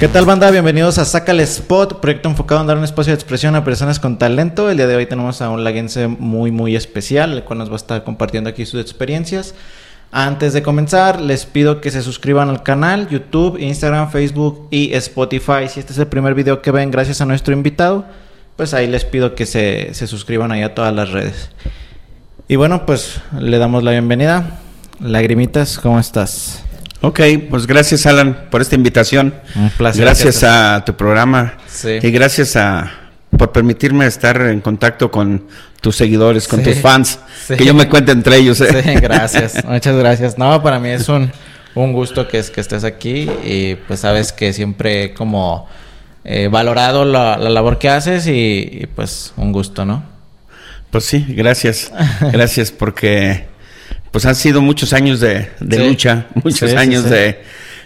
¿Qué tal banda? Bienvenidos a Sácale Spot, proyecto enfocado en dar un espacio de expresión a personas con talento. El día de hoy tenemos a un laguense muy muy especial, el cual nos va a estar compartiendo aquí sus experiencias. Antes de comenzar, les pido que se suscriban al canal, YouTube, Instagram, Facebook y Spotify. Si este es el primer video que ven gracias a nuestro invitado, pues ahí les pido que se, se suscriban a todas las redes. Y bueno, pues le damos la bienvenida. Lagrimitas, ¿cómo estás? Ok, pues gracias Alan por esta invitación. Un placer. Gracias a tu programa Sí. y gracias a por permitirme estar en contacto con tus seguidores, con Sí, tus fans, sí. que yo me cuente entre ellos. ¿eh? Sí, gracias. Muchas gracias. No, para mí es un, un gusto que, es, que estés aquí y pues sabes que siempre he como eh, valorado la, la labor que haces y, y, pues un gusto, ¿no? Pues sí, gracias, gracias porque pues han sido muchos años de, de Sí. lucha, muchos Sí, sí, años sí. De,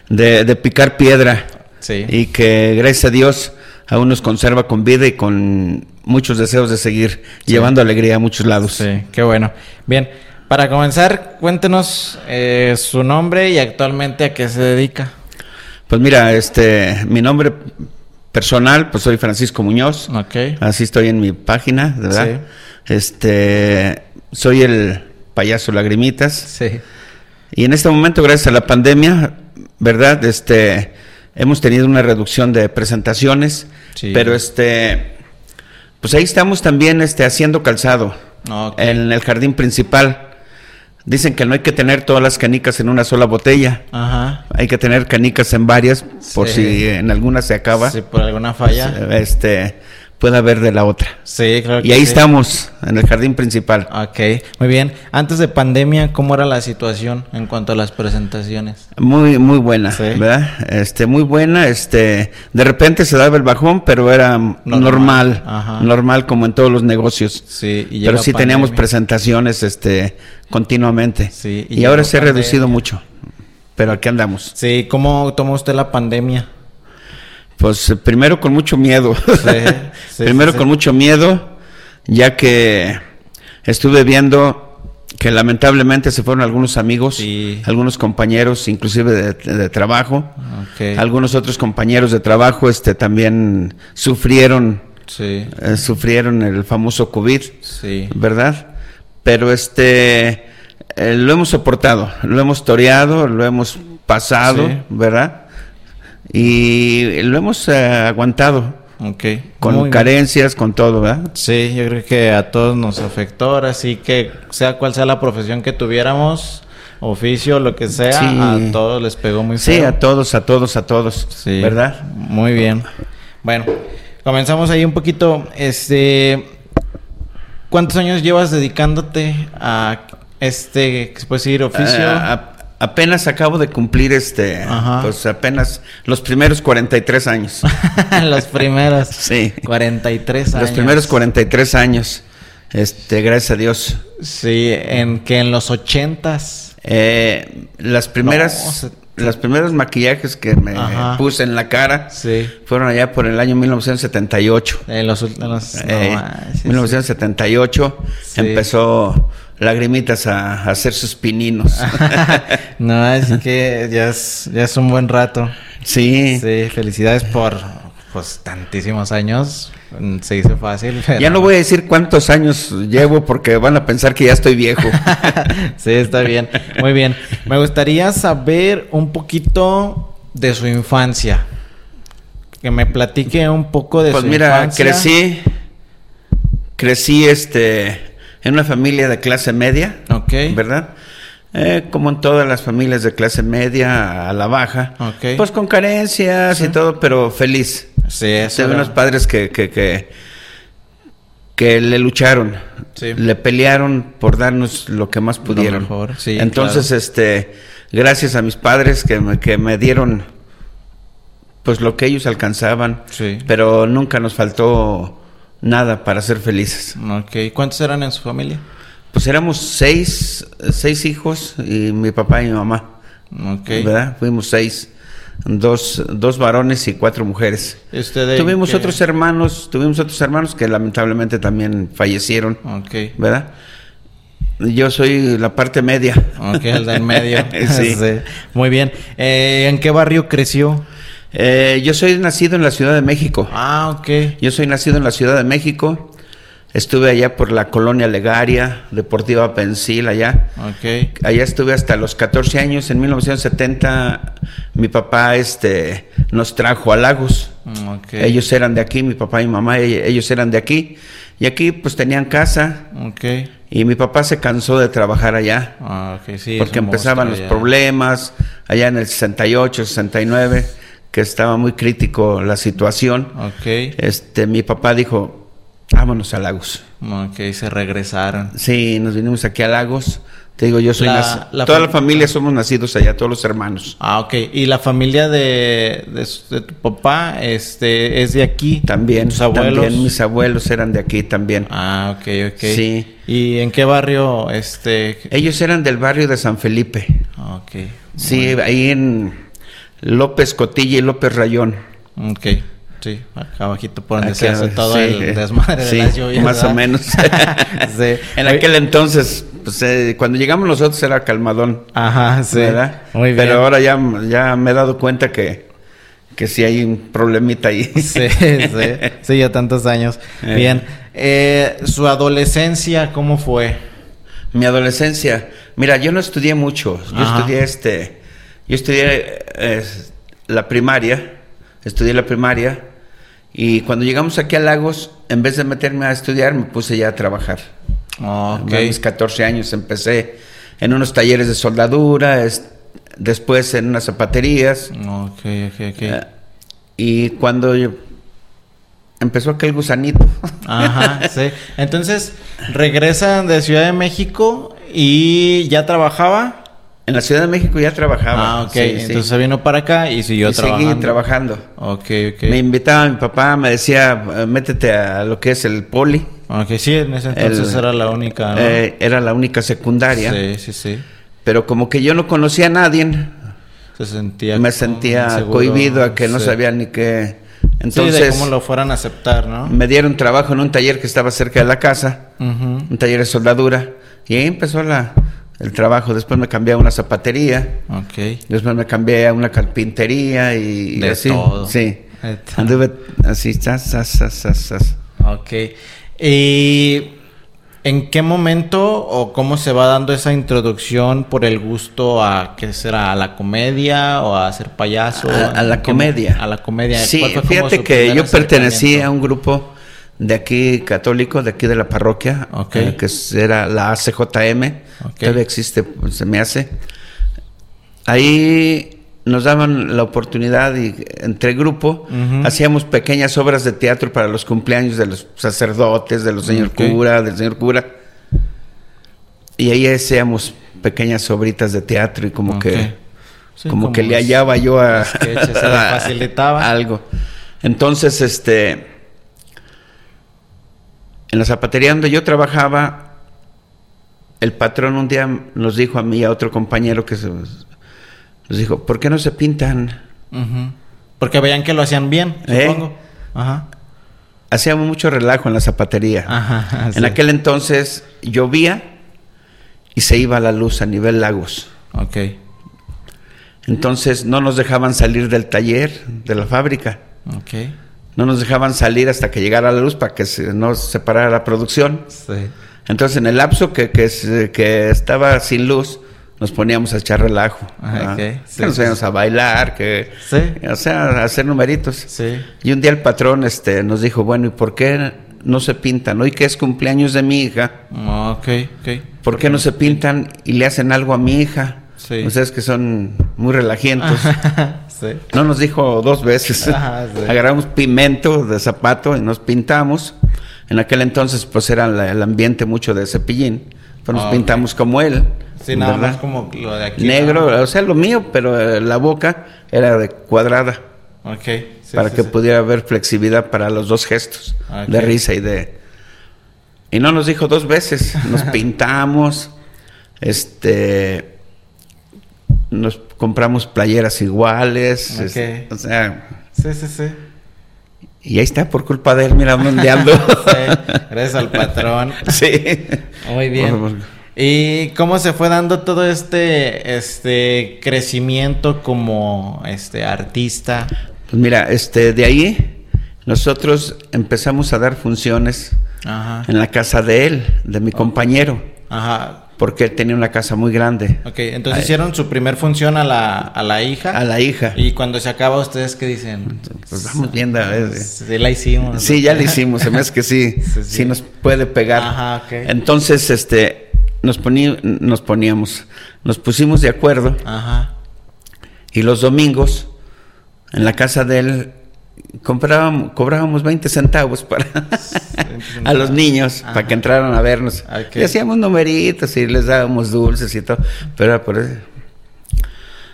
de, de picar piedra Sí. y que gracias a Dios aún nos conserva con vida y con muchos deseos de seguir llevando alegría a muchos lados. Sí, qué bueno. Bien, para comenzar, cuéntenos eh, su nombre y actualmente a qué se dedica. Pues mira, este, mi nombre personal, pues soy Francisco Muñoz. Ok. Así estoy en mi página, ¿verdad? Este, soy el payaso Lagrimitas. Sí. Y en este momento, gracias a la pandemia, ¿verdad? Este, hemos tenido una reducción de presentaciones, Sí. pero este, pues ahí estamos también, este, haciendo calzado Ok. en el jardín principal. Dicen que no hay que tener todas las canicas en una sola botella. Ajá. Hay que tener canicas en varias por Sí. si en alguna se acaba. Si por alguna falla. Este puede haber de la otra. Sí, claro que Y ahí sí. estamos en el jardín principal. Ok, muy bien. Antes de pandemia, ¿cómo era la situación en cuanto a las presentaciones? Muy muy buena, Sí. ¿verdad? Este muy buena, este de repente se daba el bajón, pero era normal, Ajá. normal como en todos los negocios. Sí, y pero sí teníamos presentaciones este continuamente. Sí, y y, ahora se ha pandemia. reducido mucho. Pero aquí andamos. Sí, ¿cómo tomó usted la pandemia? Pues eh, primero con mucho miedo. sí, primero sí, con mucho miedo, ya que estuve viendo que lamentablemente se fueron algunos amigos, algunos compañeros, inclusive de, de trabajo. Algunos otros compañeros de trabajo este también sufrieron eh, sufrieron el famoso COVID, sí. ¿verdad? Pero este eh, lo hemos soportado, lo hemos toreado, lo hemos pasado. ¿verdad? Y lo hemos eh, aguantado Ok. con Muy bien. carencias, con todo, ¿verdad? Sí, yo creo que a todos nos afectó, ahora sí que sea cual sea la profesión que tuviéramos, oficio, lo que sea, Sí. a todos les pegó muy Sí, feo. a todos, a todos, a todos, Sí. ¿verdad? Muy bien. Bueno, comenzamos ahí un poquito. Este, ¿cuántos años llevas dedicándote a este, ¿qué se puede decir, oficio? Eh, a- apenas acabo de cumplir este, Ajá. pues apenas los primeros 43 años. Los primeros. Sí. 43 años. Los primeros 43 años. Este, gracias a Dios. Sí, en que en los ochentas. Eh, las primeras, No, los primeros maquillajes que me Ajá. puse en la cara Sí. fueron allá por el año 1978. En los, en los- no Eh, manches. 1978 Sí. empezó Lagrimitas a, a hacer sus pininos. no, es que ya es, ya es un buen rato. sí. Sí, felicidades por pues tantísimos años. Mm, Se hizo fácil. pero- Ya no voy a decir cuántos años llevo porque van a pensar que ya estoy viejo. sí, está bien. Muy bien. Me gustaría saber un poquito de su infancia. Que me platique un poco de Pues su mira, infancia. crecí, crecí este, en una familia de clase media, Ok. ¿verdad? Eh, como en todas las familias de clase media a la baja, Ok. pues con carencias y todo, pero feliz. Sí, eso. Tuve era- unos padres que, que, que, que le lucharon, Sí. le pelearon por darnos lo que más pudieron. mejor, sí, Entonces, claro. este, gracias a mis padres que me, que me dieron pues lo que ellos alcanzaban, Sí. pero nunca nos faltó nada para ser felices. Ok. ¿Cuántos eran en su familia? Pues éramos seis, seis hijos y mi papá y mi mamá, Ok. ¿verdad? Fuimos seis, dos, dos varones y cuatro mujeres. ¿Y usted Tuvimos otros hermanos, tuvimos otros hermanos que lamentablemente también fallecieron, Ok. ¿verdad? Yo soy la parte media. Ok, el del medio. Sí. Muy bien. Eh, ¿En qué barrio creció? Eh, yo soy nacido en la Ciudad de México. Ah, ok. Yo soy nacido en la Ciudad de México. Estuve allá por la colonia Legaria, Deportiva Pensil, allá. Allá estuve hasta los 14 años. En 1970 mi papá este, nos trajo a Lagos. Mm. Ellos eran de aquí, mi papá y mi mamá, e- ellos eran de aquí. Y aquí pues tenían casa. Y mi papá se cansó de trabajar allá. Ah, sí. porque empezaban los problemas allá en el 68, 69, que estaba muy crítico la situación. Este, mi papá dijo, vámonos a Lagos. Ok, se regresaron. Sí, nos vinimos aquí a Lagos. Te digo, yo soy La- toda la familia somos nacidos allá, todos los hermanos. Ah, ok. ¿Y la familia de, de tu papá este, es de aquí? También, ¿Tus abuelos? también mis abuelos eran de aquí también. Ah, ok, ok. Sí. ¿Y en qué barrio? Este... Ellos eran del barrio de San Felipe. Ah, Ok. Sí, ahí en López Cotilla y López Rayón. Ok. Sí, acá abajito por donde Acá, se hace todo sí, el desmadre sí, de las lluvias. Más o menos. sí. En Oye- aquel entonces, pues, eh, cuando llegamos nosotros era calmadón, Ajá, sí. ¿verdad? Muy bien. Pero ahora ya, ya me he dado cuenta que, que sí hay un problemita ahí. Sí, sí, sí, ya tantos años. Eh. Bien. Eh, ¿Su adolescencia cómo fue? Mi adolescencia, mira, yo no estudié mucho. Yo Ajá. estudié este, yo estudié eh, la primaria, estudié la primaria y cuando llegamos aquí a Lagos, en vez de meterme a estudiar, me puse ya a trabajar. Ok. A mis 14 años empecé en unos talleres de soldadura, es- después en unas zapaterías. Ok, ok, ok. eh, y cuando yo- empezó aquel gusanito, Ajá, sí. Entonces, regresan de Ciudad de México y ya trabajaba. En la Ciudad de México ya trabajaba. Ah, ok. Sí, sí. Entonces se vino para acá y siguió Y trabajando. seguí trabajando. Ok, ok. Me invitaba mi papá, me decía, "Eh, métete a lo que es el poli. Ok, sí, en ese entonces El- era la única, ¿no? Eh, era la única secundaria. Sí, sí, sí. Pero como que yo no conocía a nadie, Se sentía... me sentía inseguro, cohibido a que no sí. sabía ni qué. sí, Entonces de cómo lo fueran a aceptar, ¿no? me dieron trabajo en un taller que estaba cerca de la casa, un taller de soldadura. Y ahí empezó la, el trabajo. Después me cambié a una zapatería. Ok. Después me cambié a una carpintería y, y De así. todo. Sí. Anduve así, zas, zas, zas, zas, zas. Ok. ¿Y en qué momento o cómo se va dando esa introducción por el gusto a qué será a la comedia o a ser payaso? A, a la ¿En qué mo- comedia. A la comedia. Sí, ¿Cuál fue como fíjate que yo pertenecía a un grupo de aquí católico, de aquí de la parroquia, Ok. eh, que era la ACJM, Ok. todavía existe, pues, se me hace. Ahí nos daban la oportunidad y entre grupo hacíamos pequeñas obras de teatro para los cumpleaños de los sacerdotes, de los señor cura, del señor cura. Y ahí hacíamos pequeñas obritas de teatro y como que Sí, como, que le hallaba yo a se facilitaba. algo. Entonces, este en la zapatería donde yo trabajaba el patrón un día nos dijo a mí y a otro compañero que se, nos dijo, "¿Por qué no se pintan?" Porque veían que lo hacían bien, ¿Eh? supongo. Ajá. Hacíamos mucho relajo en la zapatería. Ajá. En aquel entonces llovía y se iba la luz a nivel lagos. Ok. Entonces no nos dejaban salir del taller, de la fábrica. Ok. No nos dejaban salir hasta que llegara la luz para que se, no se parara la producción. Sí. Entonces, en el lapso que, que, se- que estaba sin luz, nos poníamos a echar relajo. Ah, ¿verdad? ok. Que nos sí, íbamos a bailar, que, Sí. o sea, a hacer numeritos. Sí. Y un día el patrón este, nos dijo, bueno, ¿y por qué no se pintan? Hoy que es cumpleaños de mi hija, ok. ¿por qué no se pintan y le hacen algo a mi hija? Sí. Ustedes que son muy relajientos. sí. No nos dijo dos veces. Ajá, sí. Agarramos pimento de zapato y nos pintamos. En aquel entonces, pues era la- el ambiente mucho de cepillín. Pues nos Ah, pintamos como él. Sí, nada ¿verdad? más como lo de aquí. Negro, ¿no? o sea, lo mío, pero eh, la boca era de cuadrada. Ok. sí, para sí, que sí. pudiera haber flexibilidad para los dos gestos. Ok. De risa y de... Y no nos dijo dos veces. Nos pintamos. Este... Nos compramos playeras iguales. Ok. es- o sea... Sí, sí, sí. Y ahí está, por culpa de él, mira dónde ando. Sí, Gracias al patrón. sí. Muy bien. ¿Y cómo se fue dando todo este este crecimiento como este artista? Pues mira, este, de ahí nosotros empezamos a dar funciones Ajá. en la casa de él, de mi compañero, Ajá. Porque él tenía una casa muy grande. Ok, entonces Ahí. hicieron su primer función a la, a la hija. A la hija. Y cuando se acaba, ¿ustedes qué dicen? Pues vamos viendo a ver. Sí, la hicimos. Sí, ya lo hicimos, se me hace que sí, Sí, sí, sí. nos puede pegar. Ajá, ok. Entonces, este, nos, poní- nos poníamos, nos pusimos de acuerdo Ajá. y los domingos en la casa de él comprábamos, cobrábamos 20 centavos para a los niños Ajá. para que entraran a vernos. Y hacíamos numeritos y les dábamos dulces y todo, pero era por eso.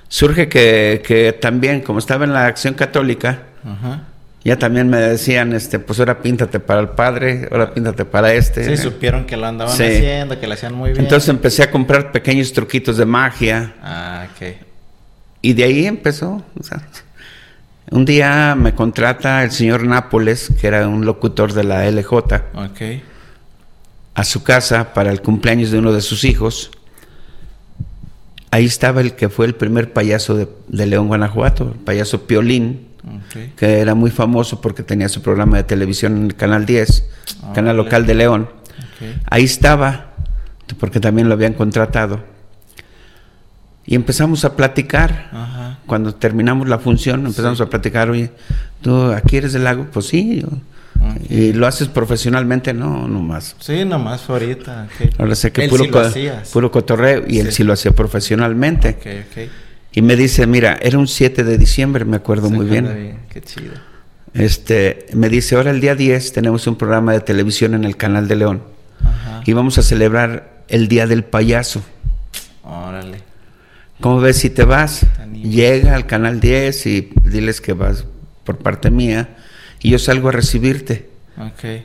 Surge que, que también, como estaba en la acción católica, Ajá. ya también me decían, este, pues ahora píntate para el padre, ahora píntate para este. Sí, supieron que lo andaban Sí. haciendo, que lo hacían muy bien. Entonces empecé a comprar pequeños truquitos de magia Ah, ok. y de ahí empezó. o sea, un día me contrata el señor Nápoles, que era un locutor de la LJ, Ok. a su casa para el cumpleaños de uno de sus hijos. Ahí estaba el que fue el primer payaso de, de León, Guanajuato, el payaso Piolín, que era muy famoso porque tenía su programa de televisión en el Canal 10, Ah, canal local de León. Ahí estaba, porque también lo habían contratado. Y empezamos a platicar. Ajá. Cuando terminamos la función, empezamos a platicar, oye, ¿tú aquí eres del lago? Pues sí. yo. ¿Y lo haces profesionalmente? No, no más. Sí, nomás fue ahorita. Ahora sé que Él puro, sí co- puro cotorreo y él Sí. lo hacía profesionalmente. Y me dice, mira, era un 7 de diciembre, me acuerdo Se muy acuerda bien. Qué chido. Este, me dice, ahora el día 10 tenemos un programa de televisión en el Canal de León Ajá. y vamos a celebrar el Día del Payaso. Órale. ¿Cómo ves si te vas? Llega al canal 10 y diles que vas por parte mía y yo salgo a recibirte. Ok.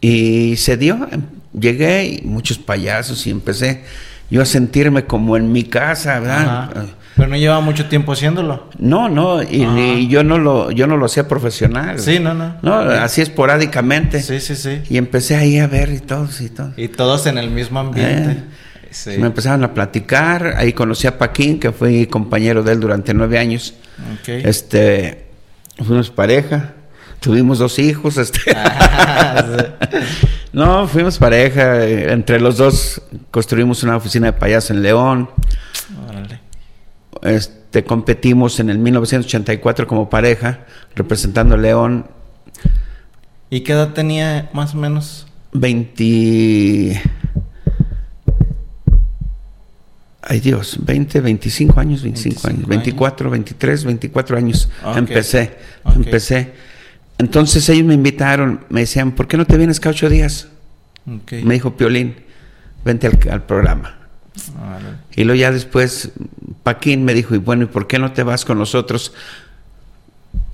Y se dio, em, llegué y muchos payasos y empecé yo a sentirme como en mi casa, ¿verdad? Ajá. Pero no lleva mucho tiempo haciéndolo. No, no, y, yo no lo yo no lo hacía profesional. Sí, no, no. No, así esporádicamente. Sí, sí, sí. Y empecé ahí a ver y todos y todo. Y todos en el mismo ambiente. Eh. Sí. Me empezaron a platicar, ahí conocí a Paquín, que fui compañero de él durante nueve años. Este, fuimos pareja, tuvimos dos hijos, este. Ah, no, fuimos pareja, entre los dos construimos una oficina de payaso en León, Órale. este, competimos en el 1984 como pareja, representando a León ¿Y qué edad tenía más o menos? 20... Ay Dios, 20, 25 años, 25, 25 años, 24, 23, 24 años. Empecé, empecé. Entonces ellos me invitaron, me decían, ¿por qué no te vienes cada ocho días? Me dijo Piolín, vente al, al programa. Y luego ya después Paquín me dijo, y bueno, ¿y por qué no te vas con nosotros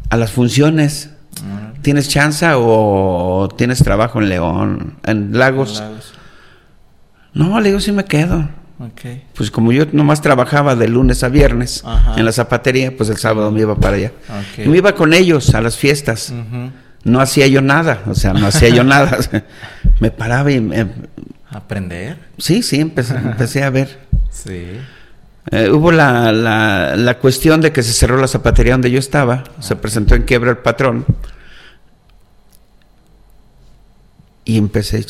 a las funciones? ¿Tienes chance o tienes trabajo en León, en Lagos? Lagos. No, le digo, sí me quedo. Pues como yo nomás trabajaba de lunes a viernes Ajá. en la zapatería, pues el sábado me iba para allá. Ok. Y me iba con ellos a las fiestas. No hacía yo nada, o sea, no hacía yo nada. me paraba y me- ¿Aprender? sí, sí, empecé, empecé a ver. Sí. Eh, hubo la, la, la cuestión de que se cerró la zapatería donde yo estaba, se presentó en quiebra el patrón. Y empecé,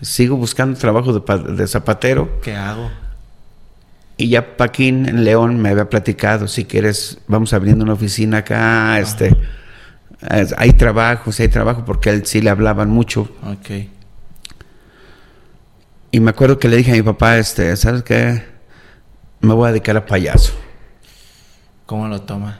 sigo buscando trabajo de zapatero. ¿Qué hago? Y ya Paquín en León me había platicado, si quieres, vamos abriendo una oficina acá, este, hay trabajo, sí hay trabajo, porque a él sí le hablaban mucho. Ok. Y me acuerdo que le dije a mi papá, este, ¿sabes qué? Me voy a dedicar a payaso. ¿Cómo lo toma?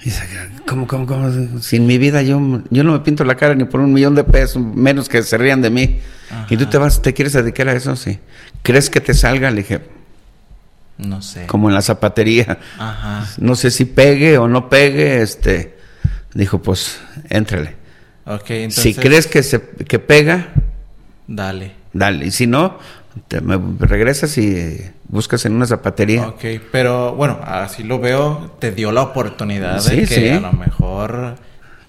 Y dice, ¿cómo, cómo, cómo? Si en mi vida yo, yo no me pinto la cara ni por un millón de pesos, menos que se rían de mí. Y tú te vas, te quieres dedicar a eso, sí. ¿Crees que te salga? Le dije, No sé. como en la zapatería. Ajá. No sé si pegue o no pegue, este. Dijo, pues, éntrale. Ok, entonces. si crees que se que pega, Dale. dale. Y si no, te me regresas y buscas en una zapatería. Ok, pero bueno, así lo veo, te dio la oportunidad Sí, de que sí. a lo mejor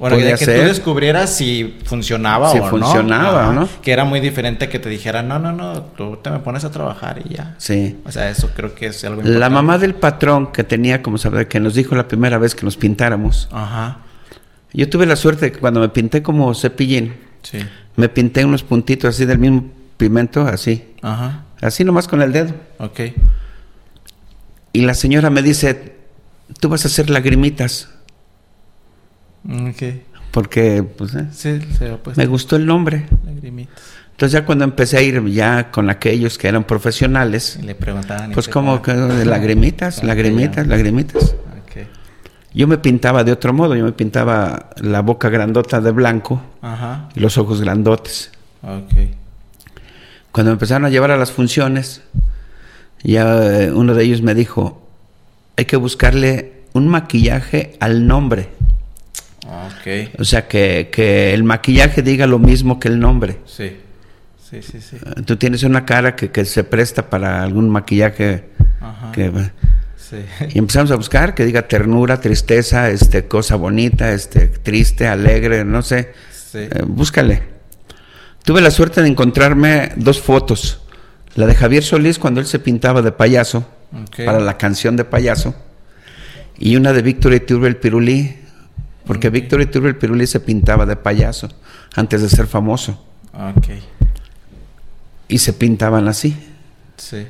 Podía de que ser. tú descubrieras si funcionaba Si o no. funcionaba no. Que era muy diferente que te dijera, no, no, no, tú te me pones a trabajar y ya. Sí. O sea, eso creo que es algo La importante. mamá del patrón que tenía, como saber, que nos dijo la primera vez que nos pintáramos. Ajá. Yo tuve la suerte de que cuando me pinté como cepillín, Sí. me pinté unos puntitos así del mismo pigmento, así. Ajá. Así nomás con el dedo. Ok. Y la señora me dice, tú vas a hacer lagrimitas. Ok. Porque pues, eh, Sí, se lo pues. me gustó el nombre. Lagrimitas. Entonces ya cuando empecé a ir ya con aquellos que eran profesionales, Y le preguntaban. y pues como que de lagrimitas, lagrimitas, lagrimitas. Ok. Yo me pintaba de otro modo, yo me pintaba la boca grandota de blanco Ajá. y los ojos grandotes. Cuando me empezaron a llevar a las funciones, ya eh, uno de ellos me dijo, hay que buscarle un maquillaje al nombre. Ok. O sea, que, que el maquillaje diga lo mismo que el nombre. Sí. Sí, sí, sí. Eh, Tú tienes una cara que, que se presta para algún maquillaje Ajá. que... Sí. Y empezamos a buscar que diga ternura, tristeza, este, cosa bonita, este, triste, alegre, no sé. Sí. Eh, búscale. Tuve la suerte de encontrarme dos fotos. La de Javier Solís cuando él se pintaba de payaso, para la canción de payaso. Y una de Víctor Iturbe el Pirulí, porque Ok. Víctor Iturbe el Pirulí se pintaba de payaso antes de ser famoso. Ok. Y se pintaban así. Sí.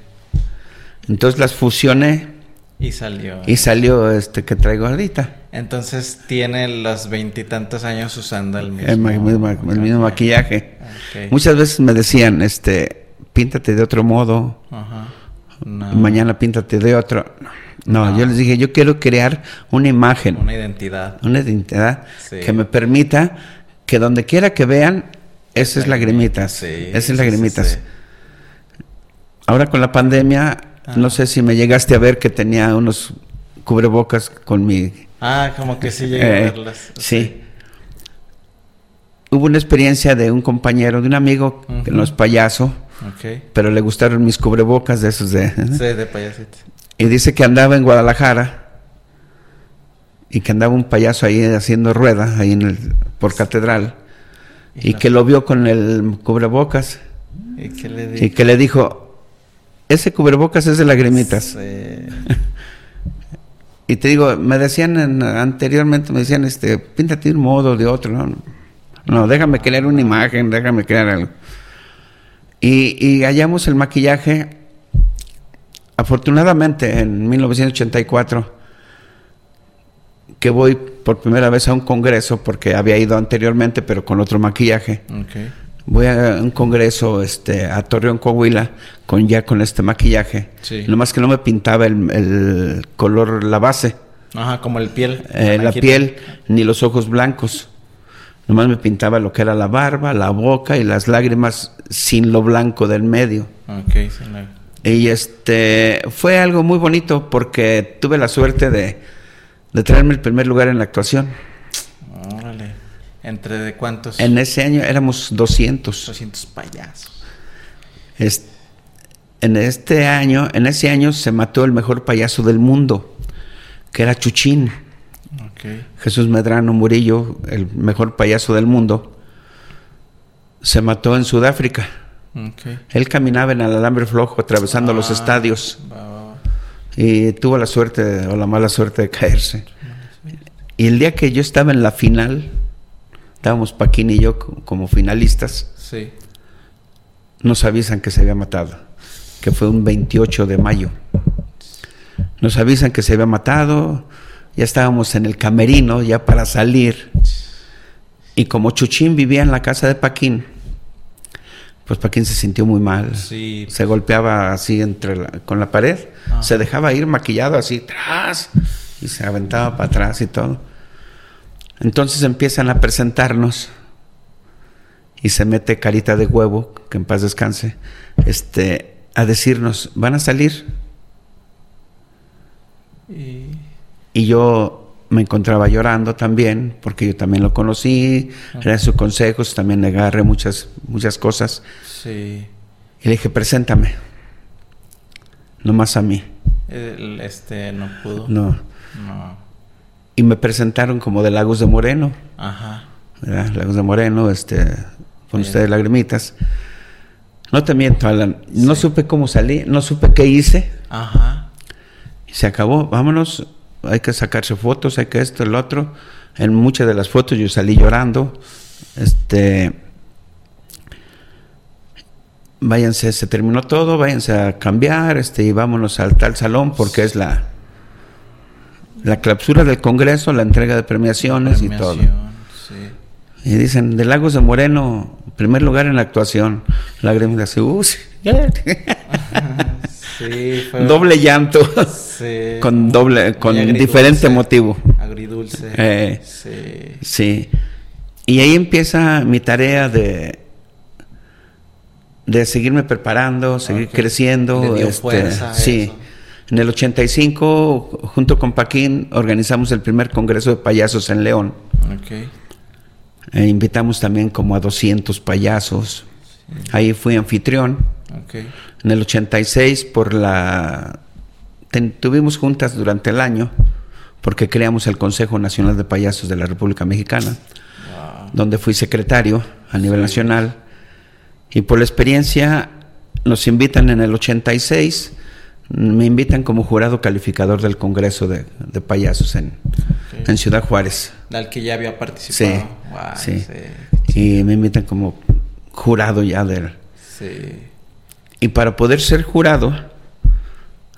Entonces las fusioné Y salió. y salió este que traigo ahorita. Entonces tiene los veintitantos años usando el mismo, El, ma- el mismo maquillaje. Ok. Muchas veces me decían, este, píntate de otro modo, Ajá. No. mañana píntate de otro. No, No. yo les dije, yo quiero crear una imagen, Una identidad. una identidad Sí. que me permita que donde quiera que vean, esa es lagrimitas, Sí, esa es sí, lagrimitas. Ahora con la pandemia, Ah. no sé si me llegaste a ver que tenía unos cubrebocas con mi... Ah, como que sí llegué eh, a verlas. sí. Hubo una experiencia de un compañero, de un amigo, que no es payaso, pero le gustaron mis cubrebocas de esos de... Sí, de payasito. Y dice que andaba en Guadalajara y que andaba un payaso ahí haciendo rueda, ahí en el, por catedral, y la- que lo vio con el cubrebocas ¿Y qué le y dije? que le dijo, ese cubrebocas es de lagrimitas. Sí. Y te digo, me decían en- anteriormente, me decían, este, píntate de un modo o de otro, ¿no? No, déjame crear una imagen, déjame crear algo. Y, y hallamos el maquillaje, afortunadamente, en 1984, que voy por primera vez a un congreso, porque había ido anteriormente, pero con otro maquillaje. Ok. Voy a un congreso este, a Torreón, Coahuila, con ya con este maquillaje. Sí. Nomás que no me pintaba el, el color, la base, Ajá, como el piel. eh, la piel, ni los ojos blancos. Nomás me pintaba lo que era la barba, la boca y las lágrimas sin lo blanco del medio. Ok, la- Y este fue algo muy bonito porque tuve la suerte de, de traerme el primer lugar en la actuación. Órale. ¿Entre de cuántos? En ese año éramos 200. 200 payasos. Es- en este año, en ese año se mató el mejor payaso del mundo, que era Chuchín, Ok. Jesús Medrano Murillo, el mejor payaso del mundo. Se mató en Sudáfrica. Él caminaba en el alambre flojo atravesando los Ah, estadios y tuvo la suerte o la mala suerte de caerse. Y el día que yo estaba en la final, estábamos Paquín y yo co- como finalistas, Sí. nos avisan que se había matado, que fue un 28 de mayo. Nos avisan que se había matado, ya estábamos en el camerino ya para salir. Y como Chuchín vivía en la casa de Paquín, pues Paquín se sintió muy mal. Sí. Se golpeaba así entre la- con la pared, Ajá. se dejaba ir maquillado así atrás y se aventaba para atrás y todo. Entonces empiezan a presentarnos y se mete carita de huevo, que en paz descanse, este, a decirnos, van a salir. Y... Y yo me encontraba llorando también, porque yo también lo conocí, eran sus consejos, también le agarré muchas, muchas cosas. Sí. Y le dije, preséntame. No más a mí. El, este no pudo. No. No. y me presentaron como de Lagos de Moreno. Ajá. ¿verdad? Lagos de Moreno, este, con ustedes lagrimitas. No te miento, Alan, no supe cómo salí, no supe qué hice, Ajá. y se acabó, vámonos, hay que sacarse fotos, hay que esto, el otro. En muchas de las fotos yo salí llorando, este, váyanse, se terminó todo, váyanse a cambiar, este, y vámonos al tal salón porque es la, la clausura del Congreso, la entrega de premiaciones y todo. Sí. Y dicen, de Lagos de Moreno, primer lugar en la actuación. Lágrimas así, "Uh, sí". Sí, fue. doble llanto, Sí. con doble, con agridulce. diferente motivo. Agridulce. Eh. Sí. Sí. Y ahí empieza mi tarea de, de seguirme preparando, seguir creciendo. Le dio este, fuerza sí. eso. En el 85, junto con Paquín, organizamos el primer congreso de payasos en León. Ok. E invitamos también como a 200 payasos. Ahí fui anfitrión. En el 86 por la ten- tuvimos juntas durante el año porque creamos el Consejo Nacional de Payasos de la República Mexicana, Wow. donde fui secretario a nivel Sí. nacional y por la experiencia nos invitan en el 86 me invitan como jurado calificador del Congreso de, de Payasos en, en Ciudad Juárez. Al que ya había participado. Sí, Sí. sí. Y me invitan como jurado ya del, Sí. Y para poder ser jurado,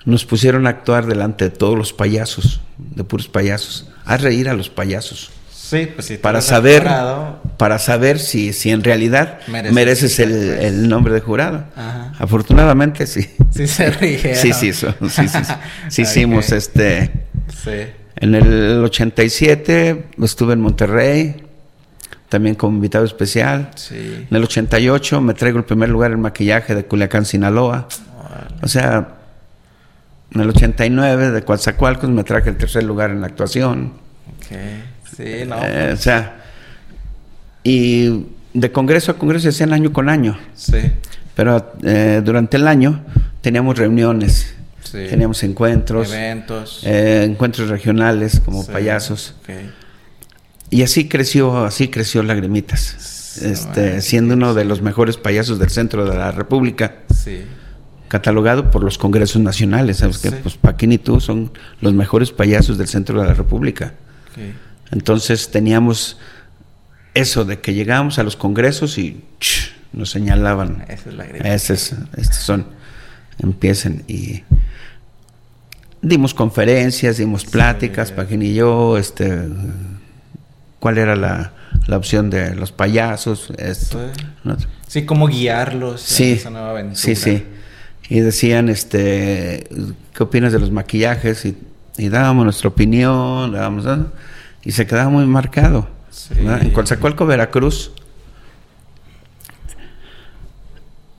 nos pusieron a actuar delante de todos los payasos, de puros payasos, a reír a los payasos, Sí, pues sí. para saber, jurado. para saber si, si en realidad Mereces mereces el, el nombre de jurado. Ajá. Afortunadamente sí. Sí se rieron. Sí, sí, sí, sí, sí. Hicimos este. Sí. En el 87 estuve en Monterrey, también como invitado especial. Sí. En el 88 me traigo el primer lugar en maquillaje de Culiacán, Sinaloa. Órale. O sea, en el 89 de Coatzacoalcos me traje el tercer lugar en la actuación. Ok. Sí, no. Eh, o sea, y de congreso a congreso hacían año con año. Sí. Pero eh, durante el año teníamos reuniones, Sí. teníamos encuentros, Eventos. eh, encuentros regionales como Sí. payasos. Ok. Y así creció, así creció Lagrimitas. Sí, Este, siendo uno de los mejores payasos del centro de la República. Sí. catalogado por los congresos nacionales. ¿Sabes qué? Sí. Pues Paquín y tú son los mejores payasos del centro de la República. Entonces teníamos eso de que llegábamos a los congresos y ch, nos señalaban. Esa es la. Estos, estos son, empiecen y dimos conferencias, dimos pláticas, Sí. Paquín y yo, este, cuál era la, la opción de los payasos, esto, Sí. ¿no? Sí, cómo guiarlos Sí, esa nueva aventura. sí, sí. Y decían, este, ¿qué opinas de los maquillajes? Y, y dábamos nuestra opinión, dábamos, ¿no? y se quedaba muy marcado. Sí. En Coatzacoalco, Veracruz,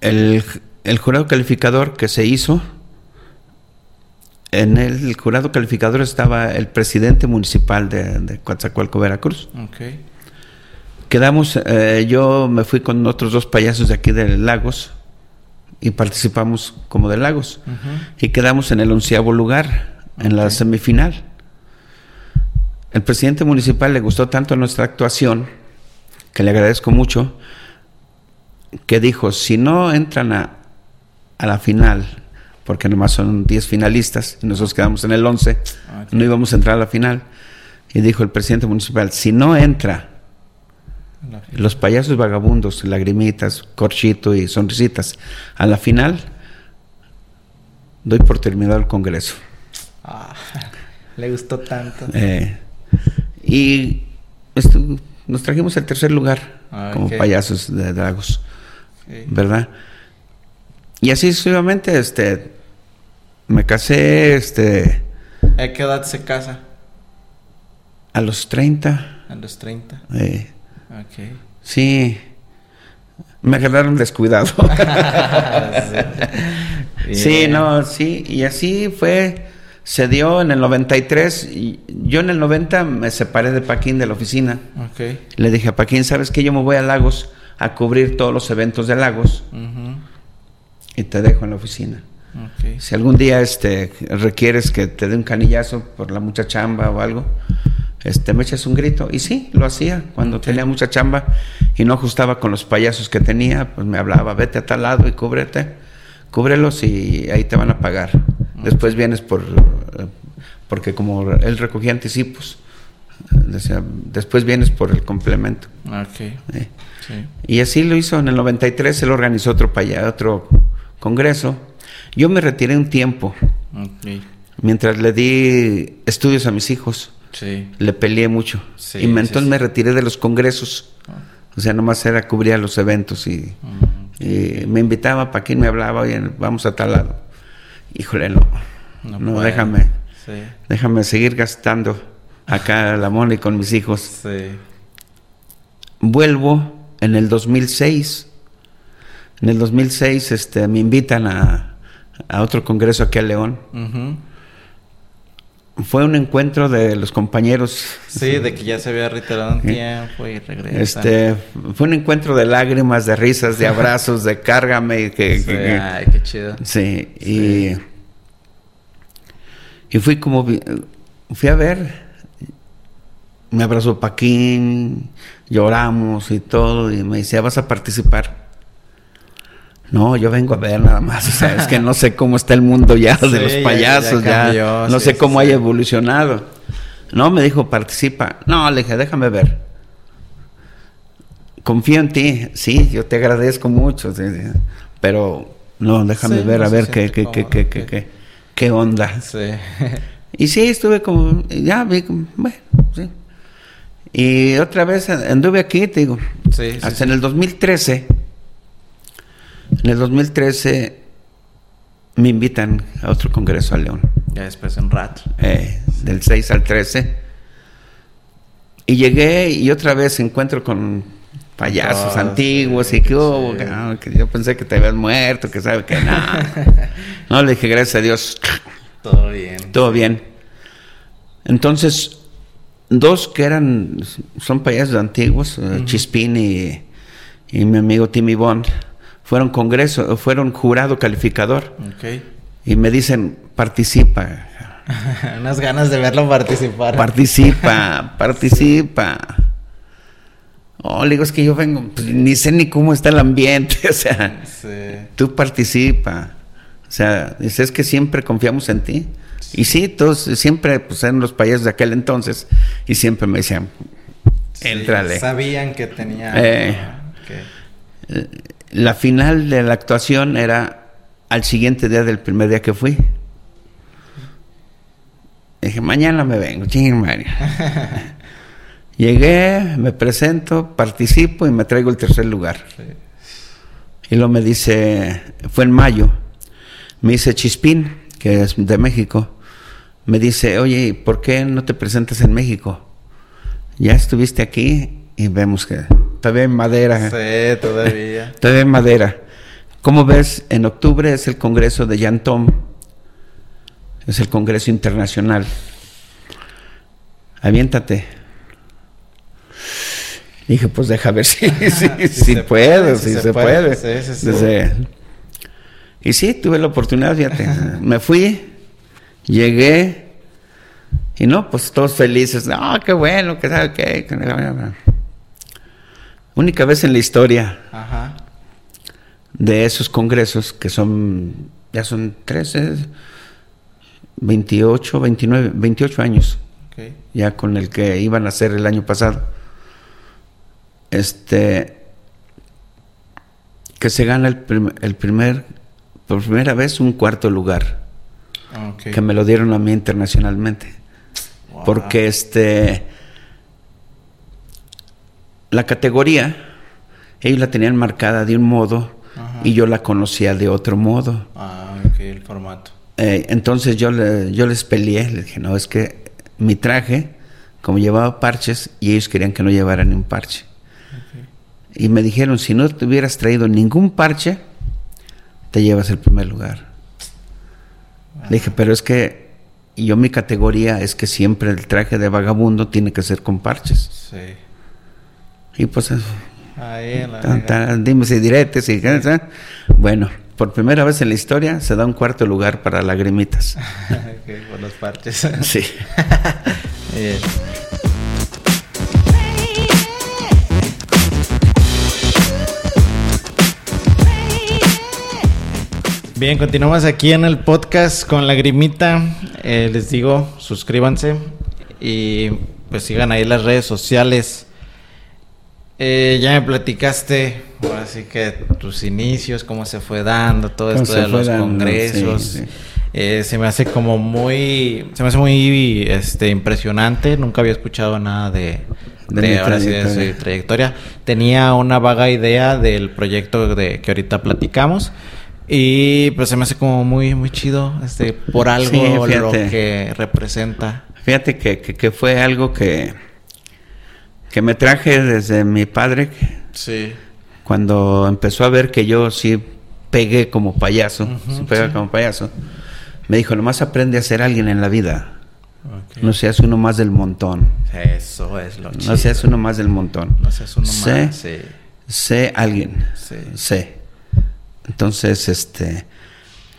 el, el jurado calificador que se hizo, en el jurado calificador estaba el presidente municipal de, de Coatzacoalco, Veracruz. Ok. Quedamos, eh, yo me fui con otros dos payasos de aquí de Lagos y participamos como de Lagos. Y quedamos en el onceavo lugar, en la semifinal. El presidente municipal le gustó tanto nuestra actuación, que le agradezco mucho, que dijo, si no entran a, a la final, porque nomás son 10 finalistas, y nosotros quedamos en el 11, Ok. no íbamos a entrar a la final, y dijo el presidente municipal, si no entra los payasos vagabundos, lagrimitas, corchito y sonrisitas. A la final, doy por terminado el congreso. Ah, le gustó tanto. Eh, y estu- nos trajimos el tercer lugar Ah, como payasos de dragos. ¿verdad? Y así sucesivamente, este, me casé, este, ¿A qué edad se casa? a los 30. A los 30. eh, Ok. sí, me agarraron descuidado. Sí, no, sí, y así fue, se dio en el 93, y yo en el 90 me separé de Paquín de la oficina, le dije a Paquín, ¿sabes qué? Yo me voy a Lagos a cubrir todos los eventos de Lagos y te dejo en la oficina. Si algún día este, requieres que te dé un canillazo por la mucha chamba o algo, este, me echas un grito. Y sí, lo hacía. Cuando tenía mucha chamba y no ajustaba con los payasos que tenía, pues me hablaba, vete a tal lado y cúbrete, cúbrelos y ahí te van a pagar. Después vienes por, eh, porque como él recogía anticipos, decía, después vienes por el complemento. Ok. Y así lo hizo. En el 93 él organizó otro, otro congreso. Yo me retiré un tiempo. Mientras le di estudios a mis hijos. Le peleé mucho. y entonces me retiré de los congresos. Ah. O sea, nomás era cubrir los eventos y, me invitaba para quien me hablaba, oye, vamos a tal lado. Híjole, no. No, déjame. Déjame seguir gastando acá la money con mis hijos. Vuelvo en el 2006. En el 2006 este, me invitan a, a otro congreso aquí a León fue un encuentro de los compañeros. Sí, de que ya se había retirado un tiempo y regresa. Este, fue un encuentro de lágrimas, de risas, de abrazos, de cárgame. Que, sí, ay, qué chido. Sí, Y, y fui como, fui a ver, me abrazó Paquín, lloramos y todo, y me decía, vas a participar. No, yo vengo a ver nada más. O sea, es que no sé cómo está el mundo ya de los payasos, ya, no sé cómo haya evolucionado. No, me dijo, participa. No, le dije, déjame ver. Confío en ti. Sí, yo te agradezco mucho. Pero no, déjame ver, a ver qué, qué, qué, qué, qué, qué, onda. Sí. Y sí, estuve como, ya vi, bueno, sí. Y otra vez anduve aquí, te digo, hasta en el 2013 en el 2013 me invitan a otro congreso a León. Ya después en rato. Eh, del 6 al 13. Y llegué y otra vez encuentro con payasos antiguos y que, oh, que, yo pensé que te habías muerto, que sabe que nada. no, le dije, gracias a Dios. Todo bien. Todo bien. Entonces, dos que eran, son payasos antiguos, eh, Chispín y, y mi amigo Timmy Bond fueron congreso, fueron jurado calificador. Y me dicen, participa. Unas ganas de verlo participar. Participa, participa. Oh, le digo, es que yo vengo, pues, ni sé ni cómo está el ambiente, o sea, tú participa. O sea, dices que siempre confiamos en ti. Y sí, todos siempre pues eran los payasos de aquel entonces y siempre me decían, entrale. sabían que tenía... Eh, eh, la final de la actuación era al siguiente día del primer día que fui. Dije, mañana me vengo, ching, Mario. Llegué, me presento, participo y me traigo el tercer lugar. Y luego me dice, fue en mayo, me dice Chispín, que es de México, me dice, oye, ¿por qué no te presentas en México? Ya estuviste aquí y vemos que todavía en madera. Sí, todavía. todavía en madera. Como ves, en octubre es el congreso de Jan Tom. Es el congreso internacional. Aviéntate. Dije, pues deja ver si, si, puedo, si, se, puede. y sí, tuve la oportunidad, fíjate. Me fui, llegué, y no, pues todos felices. No, qué bueno, que sabe qué. Única vez en la historia de esos congresos, que son, ya son 13, 28, 29, 28 años, ya con el que iban a hacer el año pasado, este, que se gana el, el primer, por primera vez, un cuarto lugar, que me lo dieron a mí internacionalmente, porque este la categoría, ellos la tenían marcada de un modo y yo la conocía de otro modo. Ah, ok, el formato. Eh, entonces yo, yo les peleé, les dije, no, es que mi traje, como llevaba parches, y ellos querían que no llevara ni un parche. Y me dijeron, si no te hubieras traído ningún parche, te llevas el primer lugar. Le dije, pero es que yo mi categoría es que siempre el traje de vagabundo tiene que ser con parches. Sí. Y pues, Ahí dimos y diretes y ¿sabes? ¿eh? Bueno, por primera vez en la historia se da un cuarto lugar para lagrimitas. los sí. Eh. Bien, continuamos aquí en el podcast con Lagrimita. Eh, les digo, suscríbanse y pues sigan ahí las redes sociales. Eh, ya me platicaste, así que tus inicios, cómo se fue dando, todo esto de los congresos. Eh, se me hace como muy, se me hace muy este, impresionante. Nunca había escuchado nada de, de, ahora sí, de su trayectoria. Tenía una vaga idea del proyecto de que ahorita platicamos. Y pues se me hace como muy, muy chido, este, por algo lo que representa. Fíjate que, que, fue algo que, que me traje desde mi padre. Sí. Cuando empezó a ver que yo sí pegué como payaso, como payaso, me dijo, nomás aprende a ser alguien en la vida. No seas uno más del montón. Eso es lo chido. No seas uno más del montón. No seas uno más. Sí. Sé alguien. Sí. Sé. Entonces, este,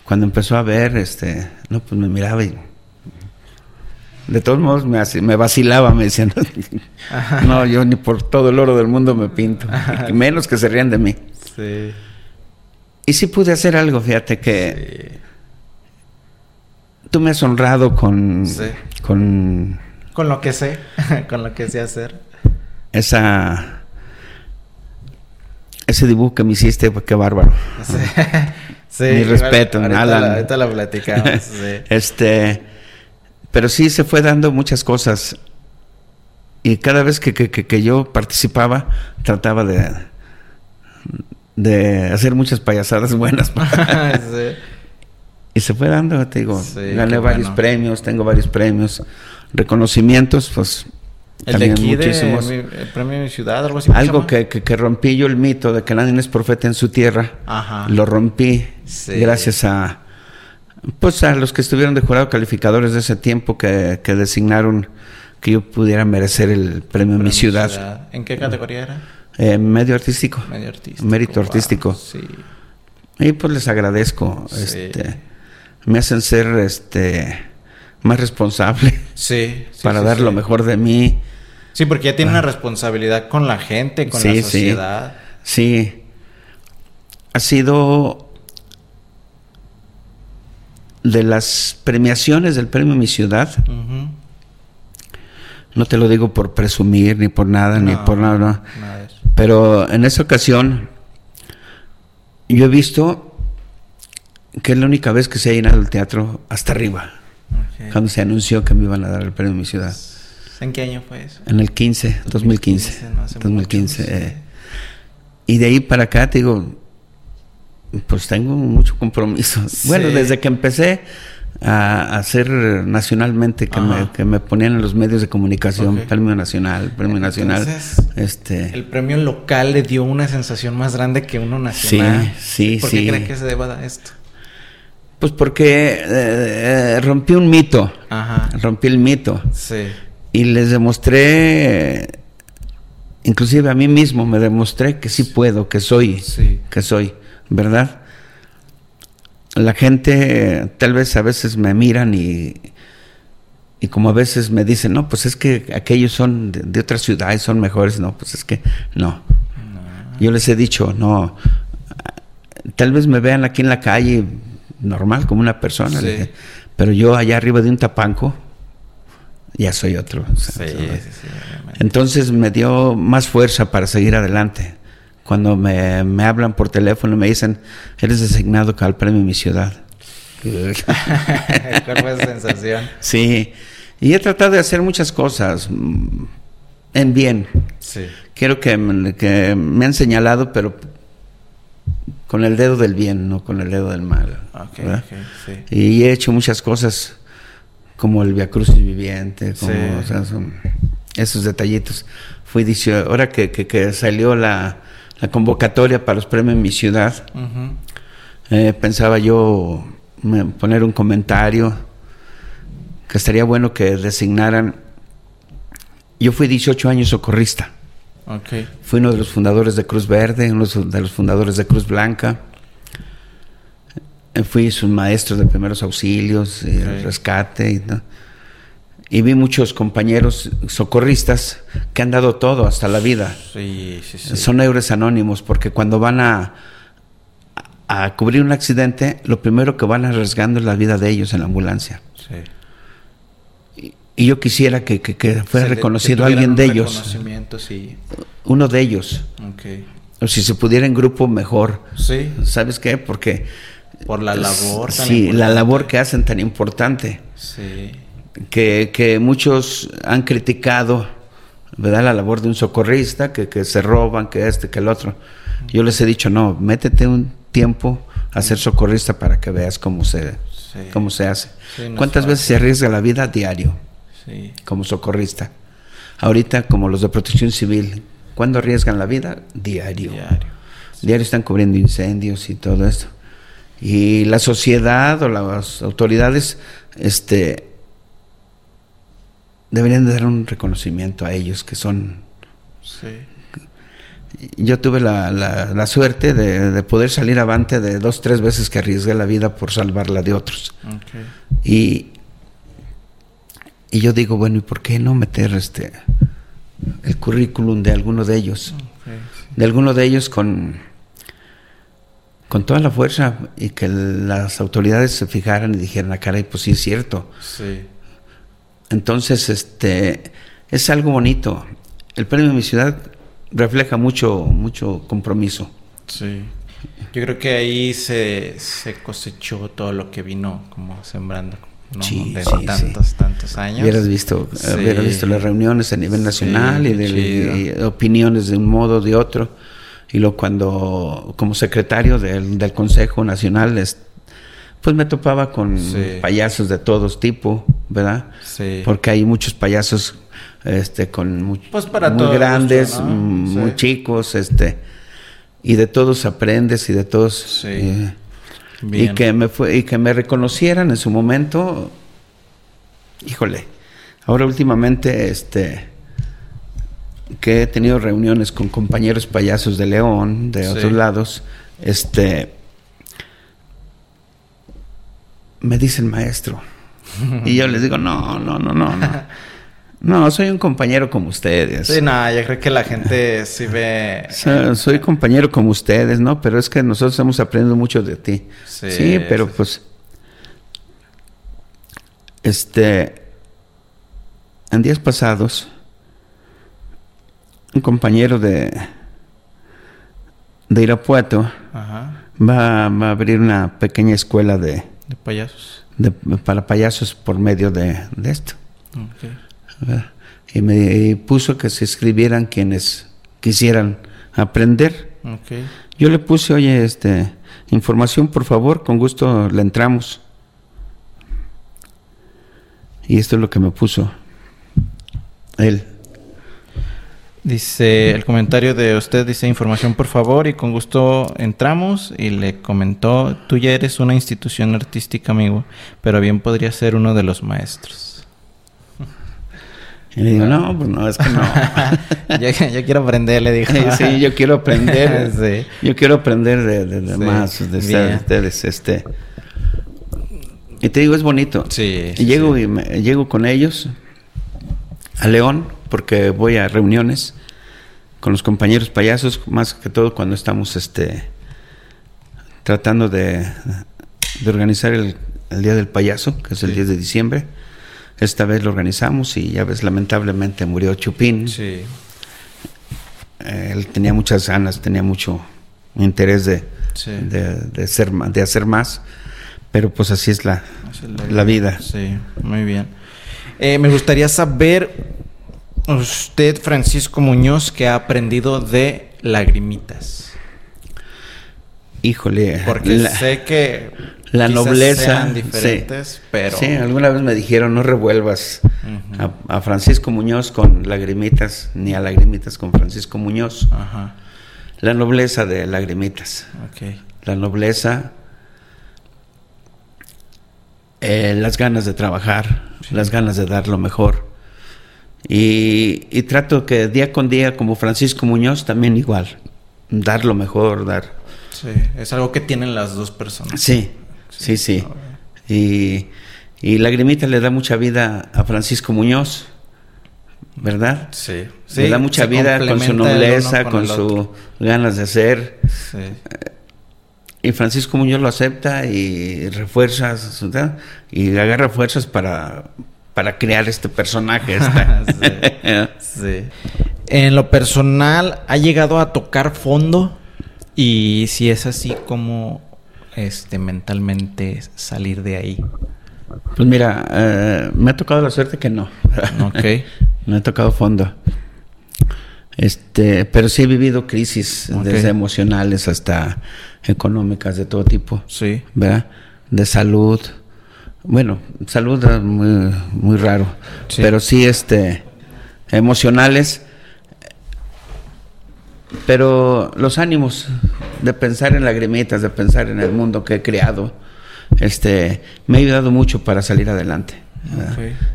cuando empezó a ver, este, no, pues me miraba y de todos modos me, me vacilaba, me decían, no, yo ni por todo el oro del mundo me pinto, menos que se rían de mí. Sí. Y sí pude hacer algo, fíjate que tú me has honrado con, con, con lo que sé, con lo que sé hacer. Esa ese dibujo que me hiciste, pues qué bárbaro. Sí. Mi respeto, ahorita Alan. La, ahorita la platicamos. Sí. este, pero sí se fue dando muchas cosas. Y cada vez que, que, que, yo participaba, trataba de, de hacer muchas payasadas buenas. sí. Y se fue dando, te digo, gané varios premios, tengo varios premios, reconocimientos, pues el de aquí el premio de mi ciudad, algo así. Algo que, que, rompí yo el mito de que nadie es profeta en su tierra. Ajá. Lo rompí gracias a pues a los que estuvieron de jurado calificadores de ese tiempo que, que designaron que yo pudiera merecer el premio de mi ciudad. ¿En qué categoría era? Eh, medio artístico. Medio artístico. Mérito artístico. Sí. Y pues les agradezco. Este, me hacen ser este más responsable. Sí. para dar lo mejor de mí. Sí, porque ya tiene una ah. responsabilidad con la gente, con la sociedad. Sí. Ha sido de las premiaciones del premio Mi Ciudad. No te lo digo por presumir ni por nada, ni por nada. nada Pero en esa ocasión yo he visto que es la única vez que se ha llenado el teatro hasta arriba. Cuando se anunció que me iban a dar el premio mi ciudad. ¿En qué año fue eso? En el 15, 2015. 2015. Eh. y de ahí para acá, te digo, pues tengo mucho compromiso. Bueno, desde que empecé a hacer nacionalmente, que me, que me, ponían en los medios de comunicación, premio nacional, premio nacional. Este, el premio local le dio una sensación más grande que uno nacional. Sí, sí, ¿Por qué cree que se deba a esto? Pues porque eh, rompí un mito. Ajá. Rompí el mito. Sí. Y les demostré, inclusive a mí mismo me demostré que sí puedo, que soy, sí. que soy, ¿verdad? La gente tal vez a veces me miran y, y como a veces me dicen, no, pues es que aquellos son de, de otra ciudad y son mejores. No, pues es que no. no. Yo les he dicho, no, tal vez me vean aquí en la calle normal, como una persona. pero yo allá arriba de un tapanco, ya soy otro. Entonces me dio más fuerza para seguir adelante. Cuando me, me hablan por teléfono me dicen, eres designado al premio Mi Ciudad. ¿Cuál fue esa sensación? Sí, y he tratado de hacer muchas cosas mm, en bien. Sí. Quiero que, que me han señalado, pero con el dedo del bien, no con el dedo del mal. Y he hecho muchas cosas como el Via Crucis Viviente, como esos detallitos. Fui dicho, ahora que, que, salió la, la, convocatoria para los premios en mi ciudad, eh, pensaba yo poner un comentario que estaría bueno que designaran. Yo fui 18 años socorrista. Fui uno de los fundadores de Cruz Verde, uno de los fundadores de Cruz Blanca. Eh, fui su maestro de primeros auxilios, el rescate. Y, vi muchos compañeros socorristas que han dado todo hasta la vida. Sí, Son héroes anónimos porque cuando van a, a cubrir un accidente, lo primero que van arriesgando es la vida de ellos en la ambulancia. Sí. Y, y yo quisiera que, que- que fuera Se reconocido que alguien de ellos, sí. uno de ellos. Ok. O si se pudiera en grupo, mejor. Sí, ¿Sabes qué? Porque por la labor tan sí, la labor que hacen tan importante, Sí, que, que muchos han criticado, ¿verdad? La labor de un socorrista, que, que se roban, que este, que el otro. Yo les he dicho, no, métete un tiempo a ser socorrista para que veas cómo se, Sí. cómo se hace. Sí, no ¿Cuántas veces se arriesga la vida diario sí. como socorrista? Ahorita, como los de protección civil, ¿cuándo arriesgan la vida? Diario. Diario. Diario están cubriendo incendios y todo esto. Y la sociedad o las autoridades este, deberían de dar un reconocimiento a ellos, que son... Sí. Yo tuve la, la- la suerte de, de poder salir avante de dos, tres veces que arriesgué la vida por salvarla de otros. Ok. Y, y yo digo, bueno, ¿y por qué no meter este el currículum de alguno de ellos? Sí. de alguno de ellos con, con toda la fuerza y que las autoridades se fijaran y dijeran, ah, caray, pues sí es cierto. Sí. Entonces, este, es algo bonito. El premio de mi ciudad refleja mucho, mucho compromiso. Sí. Yo creo que ahí se, se cosechó todo lo que vino como sembrando ¿no? Sí, de sí, tantos, tantos años. Hubieras visto, hubieras visto las reuniones a nivel nacional y, de, y opiniones de un modo o de otro. Y luego cuando, como secretario del, del Consejo Nacional, es- pues me topaba con payasos de todos tipo, ¿verdad? Sí. Porque hay muchos payasos este, con muy, Pues para muy gusto, grandes, ¿no? mm, Sí. muy chicos, este, y de todos aprendes y de todos... Sí. eh, y que me fue y que me reconocieran en su momento híjole ahora últimamente este que he tenido reuniones con compañeros payasos de León de Sí. otros lados este me dicen maestro y yo les digo no no no no no no soy un compañero como ustedes Sí, nada, yo creo que la gente sí ve. So- soy compañero como ustedes, ¿no? Pero es que nosotros hemos aprendido mucho de ti. Sí, Sí, pero sí, pues, este, en días pasados, un compañero de, de Irapuato Ajá. va, va a abrir una pequeña escuela de, De payasos. De- para payasos por medio de, de esto. Y me y puso que se escribieran quienes quisieran aprender. Yo le puse, oye, este, información, por favor, con gusto le entramos. Y esto es lo que me puso él. Dice el comentario de usted, dice información por favor y con gusto entramos y le comentó, tú ya eres una institución artística amigo, pero bien podría ser uno de los maestros. Y le digo, no, pues no, es que no. yo, yo quiero aprender, le dijo. sí, yo quiero aprender. Sí. Yo quiero aprender de, de- de Sí, más, de ustedes, este. Y te digo, es bonito. Sí, Y llego sí. y me- llego con ellos a León porque voy a reuniones con los compañeros payasos, más que todo cuando estamos este tratando de, de organizar el, el Día del Payaso, que es el Sí. 10 de diciembre. Esta vez lo organizamos y ya ves, lamentablemente murió Chupín. Sí. Eh, Él tenía muchas ganas, tenía mucho interés de, Sí. de, de ser, de hacer más, pero pues así es la, Así la vida. Sí, muy bien. Eh, me gustaría saber, usted, Francisco Muñoz, que ha aprendido de lagrimitas. Híjole, Porque la- sé que la nobleza, sean sí. diferentes, pero Sí, alguna vez me dijeron no revuelvas a, a Francisco Muñoz con lagrimitas, ni a lagrimitas con Francisco Muñoz. Ajá. La nobleza de lagrimitas, la nobleza, eh, las ganas de trabajar, las ganas de dar lo mejor. Y, y trato que día con día, como Francisco Muñoz, también igual, dar lo mejor, dar. Sí, es algo que tienen las dos personas. Sí, sí, sí. Y, y Lagrimita le da mucha vida a Francisco Muñoz, ¿verdad? Sí. le da mucha vida con su nobleza, con, otro. sus ganas de hacer. Sí. Y Francisco Muñoz lo acepta y refuerza ¿verdad? y agarra fuerzas para, para crear este personaje. sí, sí. En lo personal, ¿ha llegado a tocar fondo? Y si es así, ¿cómo este, mentalmente salir de ahí? Pues mira, eh, me ha tocado la suerte que no. Ok. me ha tocado fondo. Este, pero sí he vivido crisis, desde emocionales hasta económicas de todo tipo. Sí. ¿Verdad? De salud. Bueno, salud muy, muy raro. Pero sí, este, emocionales. Pero los ánimos de pensar en lagrimitas, de pensar en el mundo que he creado, este, me ha ayudado mucho para salir adelante.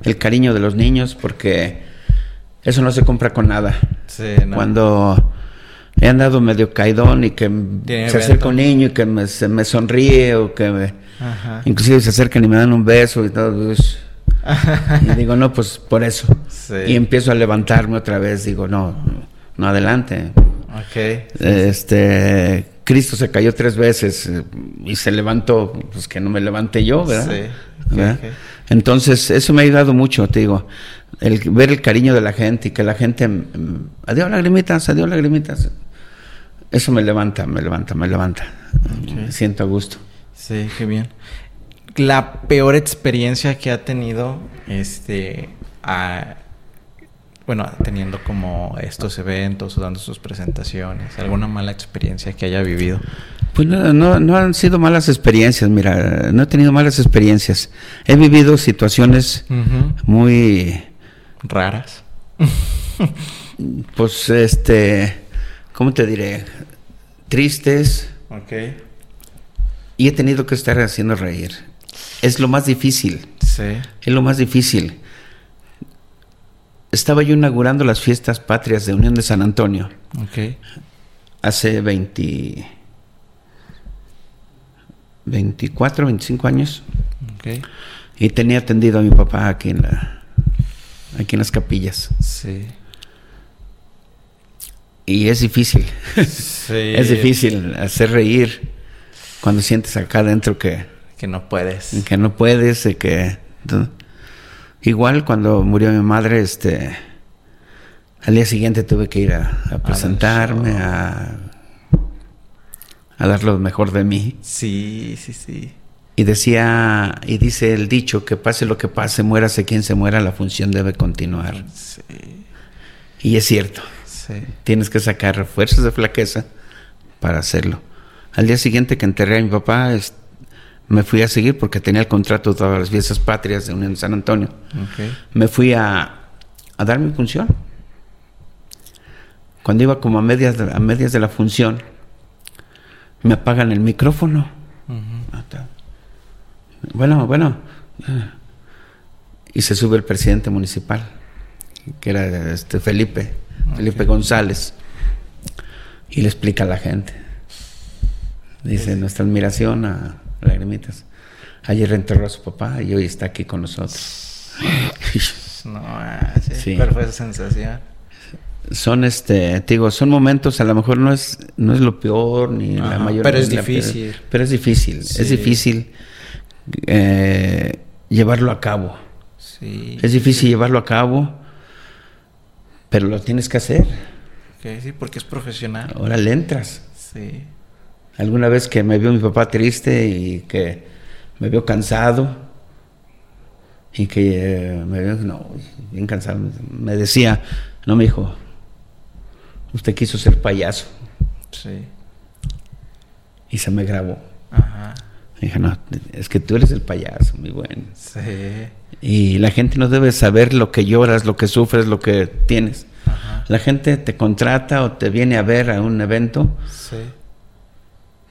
El cariño de los niños, porque eso no se compra con nada. Cuando he andado medio caidón y que se acerca un niño y que me, se me sonríe o que me, inclusive se acercan y me dan un beso y todo. Pues, y digo, no, pues por eso. Y empiezo a levantarme otra vez. Digo, no, no adelante. Este, Cristo se cayó tres veces eh, y se levantó, pues que no me levante yo, ¿verdad? Entonces, eso me ha ayudado mucho, te digo, el ver el cariño de la gente y que la gente, mm, adiós lagrimitas, adiós lagrimitas. Eso me levanta, me levanta, me levanta. Me siento a gusto. Sí, qué bien. La peor experiencia que ha tenido, este, a, bueno, teniendo como estos eventos o dando sus presentaciones, alguna mala experiencia que haya vivido. Pues no, no, han sido malas experiencias, mira, no he tenido malas experiencias. He vivido situaciones muy raras. pues este, ¿cómo te diré? Tristes. Ok. Y he tenido que estar haciendo reír. Es lo más difícil. Sí. Es lo más difícil. Estaba yo inaugurando las fiestas patrias de Unión de San Antonio. Ok. Hace 20 24, 25 años. Y tenía atendido a mi papá aquí en la aquí en las capillas. Sí. Y es difícil. Sí. es difícil hacer reír cuando sientes acá adentro que que no puedes. Que no puedes, que igual cuando murió mi madre, este al día siguiente tuve que ir a presentarme, a a dar lo mejor de mí. Sí, sí, sí. Y decía, y dice el dicho, que pase lo que pase, muérase quien se muera, la función debe continuar. Sí. Y es cierto. Sí. Tienes que sacar fuerzas de flaqueza para hacerlo. Al día siguiente que enterré a mi papá, me fui a seguir porque tenía el contrato de todas las fiestas patrias de Unión de San Antonio. Me fui a, a, dar mi función. Cuando iba como a medias a medias de la función, me apagan el micrófono. Bueno, bueno. Y se sube el presidente municipal, que era este Felipe, Felipe González, y le explica a la gente. Dice, nuestra admiración a Lagrimitas. Ayer reenterró a su papá y hoy está aquí con nosotros. no, ah, sí, fue esa sensación son este, digo, son momentos, a lo mejor no es, no es lo peor ni la mayor. Pero es difícil. Pero, es difícil, es difícil eh, llevarlo a cabo. Sí. Es difícil llevarlo a cabo, pero lo tienes que hacer. sí, porque es profesional. Ahora le entras. Sí. Alguna vez que me vio mi papá triste y que me vio cansado y que eh, me vio, no, bien cansado, me decía, no, me dijo, usted quiso ser payaso. Sí. Y se me grabó. Dije, no, es que tú eres el payaso, muy bueno. Sí. Y la gente no debe saber lo que lloras, lo que sufres, lo que tienes. Ajá. La gente te contrata o te viene a ver a un evento. Sí.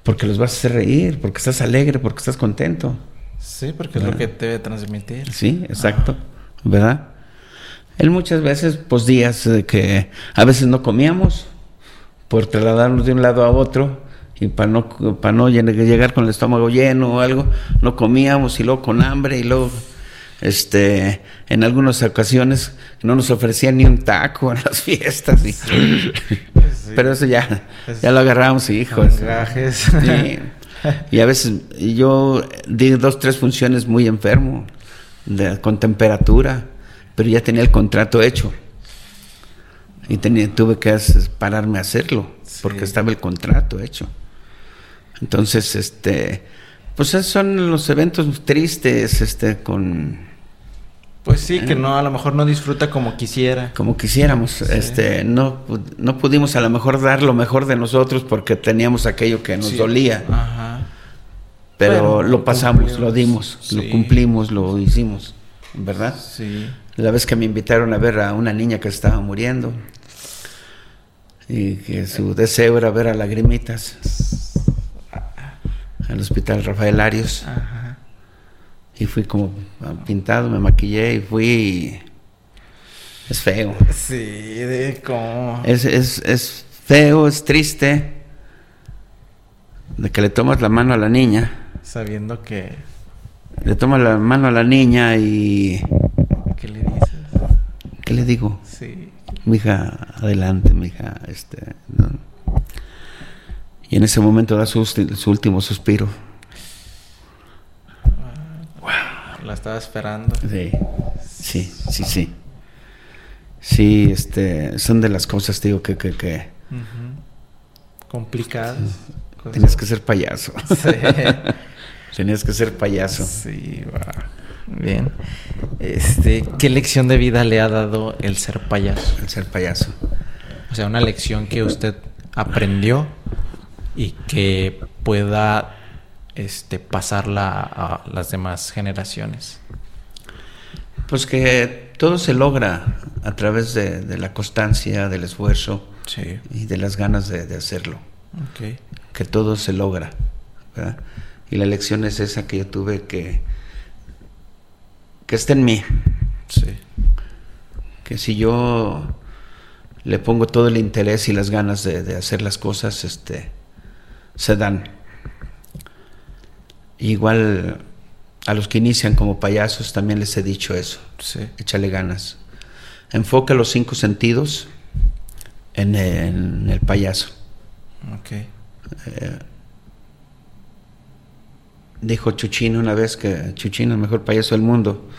Porque los vas a hacer reír, porque estás alegre, porque estás contento. Sí, porque es lo que te debe transmitir. Sí, exacto. ¿Verdad? Él muchas veces, pues días de que a veces no comíamos por trasladarnos de un lado a otro y para no, para no llegar con el estómago lleno o algo, no comíamos y luego con hambre y luego este en algunas ocasiones no nos ofrecían ni un taco en las fiestas pero eso ya ya lo agarramos hijos sí. y a veces yo di dos, tres funciones muy enfermo, con temperatura, pero ya tenía el contrato hecho. Y tenía, tuve que pararme a hacerlo, porque estaba el contrato hecho. Entonces, este, pues esos son los eventos tristes, este, con pues sí, que no, a lo mejor no disfruta como quisiera. Como quisiéramos. Este, no, no pudimos a lo mejor dar lo mejor de nosotros porque teníamos aquello que nos dolía. Ajá. Pero, lo pasamos, lo dimos, lo cumplimos, lo hicimos, ¿verdad? Sí. La vez que me invitaron a ver a una niña que estaba muriendo y que su deseo era ver a Lagrimitas al hospital Rafael Arios. Ajá y fui como pintado, me maquillé y fui. Es feo. Sí, de cómo. Es, es, es feo, es triste. De que le tomas la mano a la niña. Sabiendo que. Le tomas la mano a la niña y. ¿Qué le dices? ¿Qué le digo? Sí. Mi hija, adelante, mi hija. Este, Y en ese momento da su, su último suspiro. La estaba esperando. Sí, sí, sí, sí. Sí, este, son de las cosas, digo, que... que, que Complicadas. Tienes que ser payaso. Sí. Tenías que ser payaso. Sí, Bien. Este, ¿qué lección de vida le ha dado el ser payaso? El ser payaso. O sea, una lección que usted aprendió y que pueda este, pasarla a las demás generaciones? Pues que todo se logra a través de, la constancia, del esfuerzo y de las ganas de, hacerlo. Que todo se logra. Y la lección es esa que yo tuve que, que está en mí. Que si yo le pongo todo el interés y las ganas de, hacer las cosas, este, se dan. Igual a los que inician como payasos también les he dicho eso. Sí. Échale ganas. Enfoca los cinco sentidos en el, payaso. Ok. Eh, dijo Chuchín una vez que Chuchín es el mejor payaso del mundo.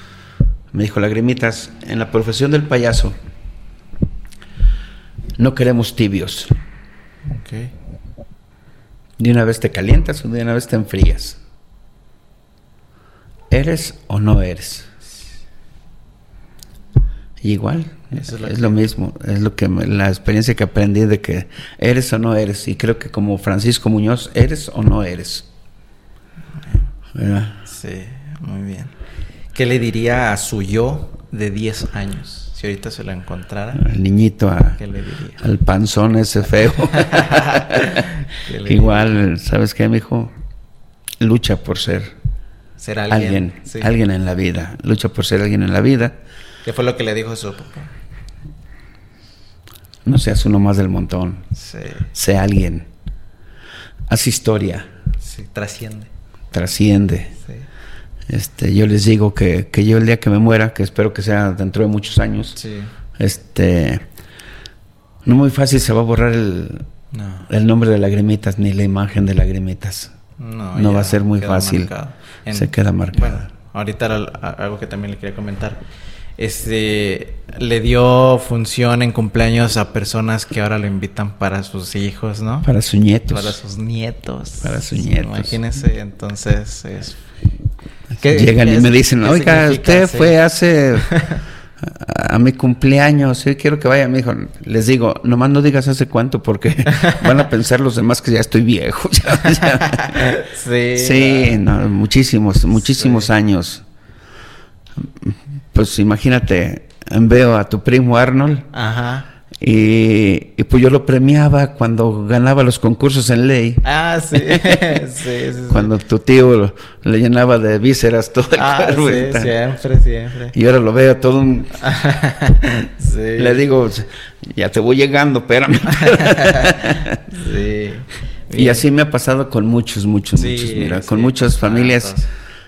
Me dijo, lagrimitas, en la profesión del payaso no queremos tibios. Okay. De una vez te calientas o de una vez te enfrías. ¿Eres o no eres? igual, es, lo mismo, es lo que la experiencia que aprendí de que eres o no eres. Y creo que como Francisco Muñoz, ¿eres o no eres? Sí, muy bien. ¿Qué le diría a su yo de 10 años? Si ahorita se lo encontrara. El niñito, al panzón ese feo. Igual, ¿sabes qué, mijo? Lucha por ser ser alguien. Alguien, en la vida. Lucha por ser alguien en la vida. ¿Qué fue lo que le dijo su papá? No seas uno más del montón. Sí. Sé alguien. Haz historia. Sí, trasciende. Trasciende. Este, yo les digo que, que, yo el día que me muera, que espero que sea dentro de muchos años, sí. este, no muy fácil se va a borrar el, el nombre de Lagrimitas ni la imagen de Lagrimitas. No, no va a ser muy fácil se queda marcado. Bueno, ahorita algo que también le quería comentar. Este le dio función en cumpleaños a personas que ahora lo invitan para sus hijos, ¿no? Para sus nietos. Para sus nietos. Para sus nietos. Imagínense, entonces es Llegan y me dicen, oiga, usted fue hace a, mi cumpleaños, sí, quiero que vaya, mi hijo. Les digo, nomás no digas hace cuánto porque van a pensar los demás que ya estoy viejo. sí, sí muchísimos, muchísimos años. Pues imagínate, veo a tu primo Arnold. Ajá. Y, pues yo lo premiaba cuando ganaba los concursos en ley. Ah, sí. sí, Cuando tu tío le llenaba de vísceras todo el ah, Sí, siempre, siempre. Y ahora lo veo todo un... sí. Le digo, ya te voy llegando, espérame. sí. Y así me ha pasado con muchos, muchos, muchos. Mira, con muchas familias.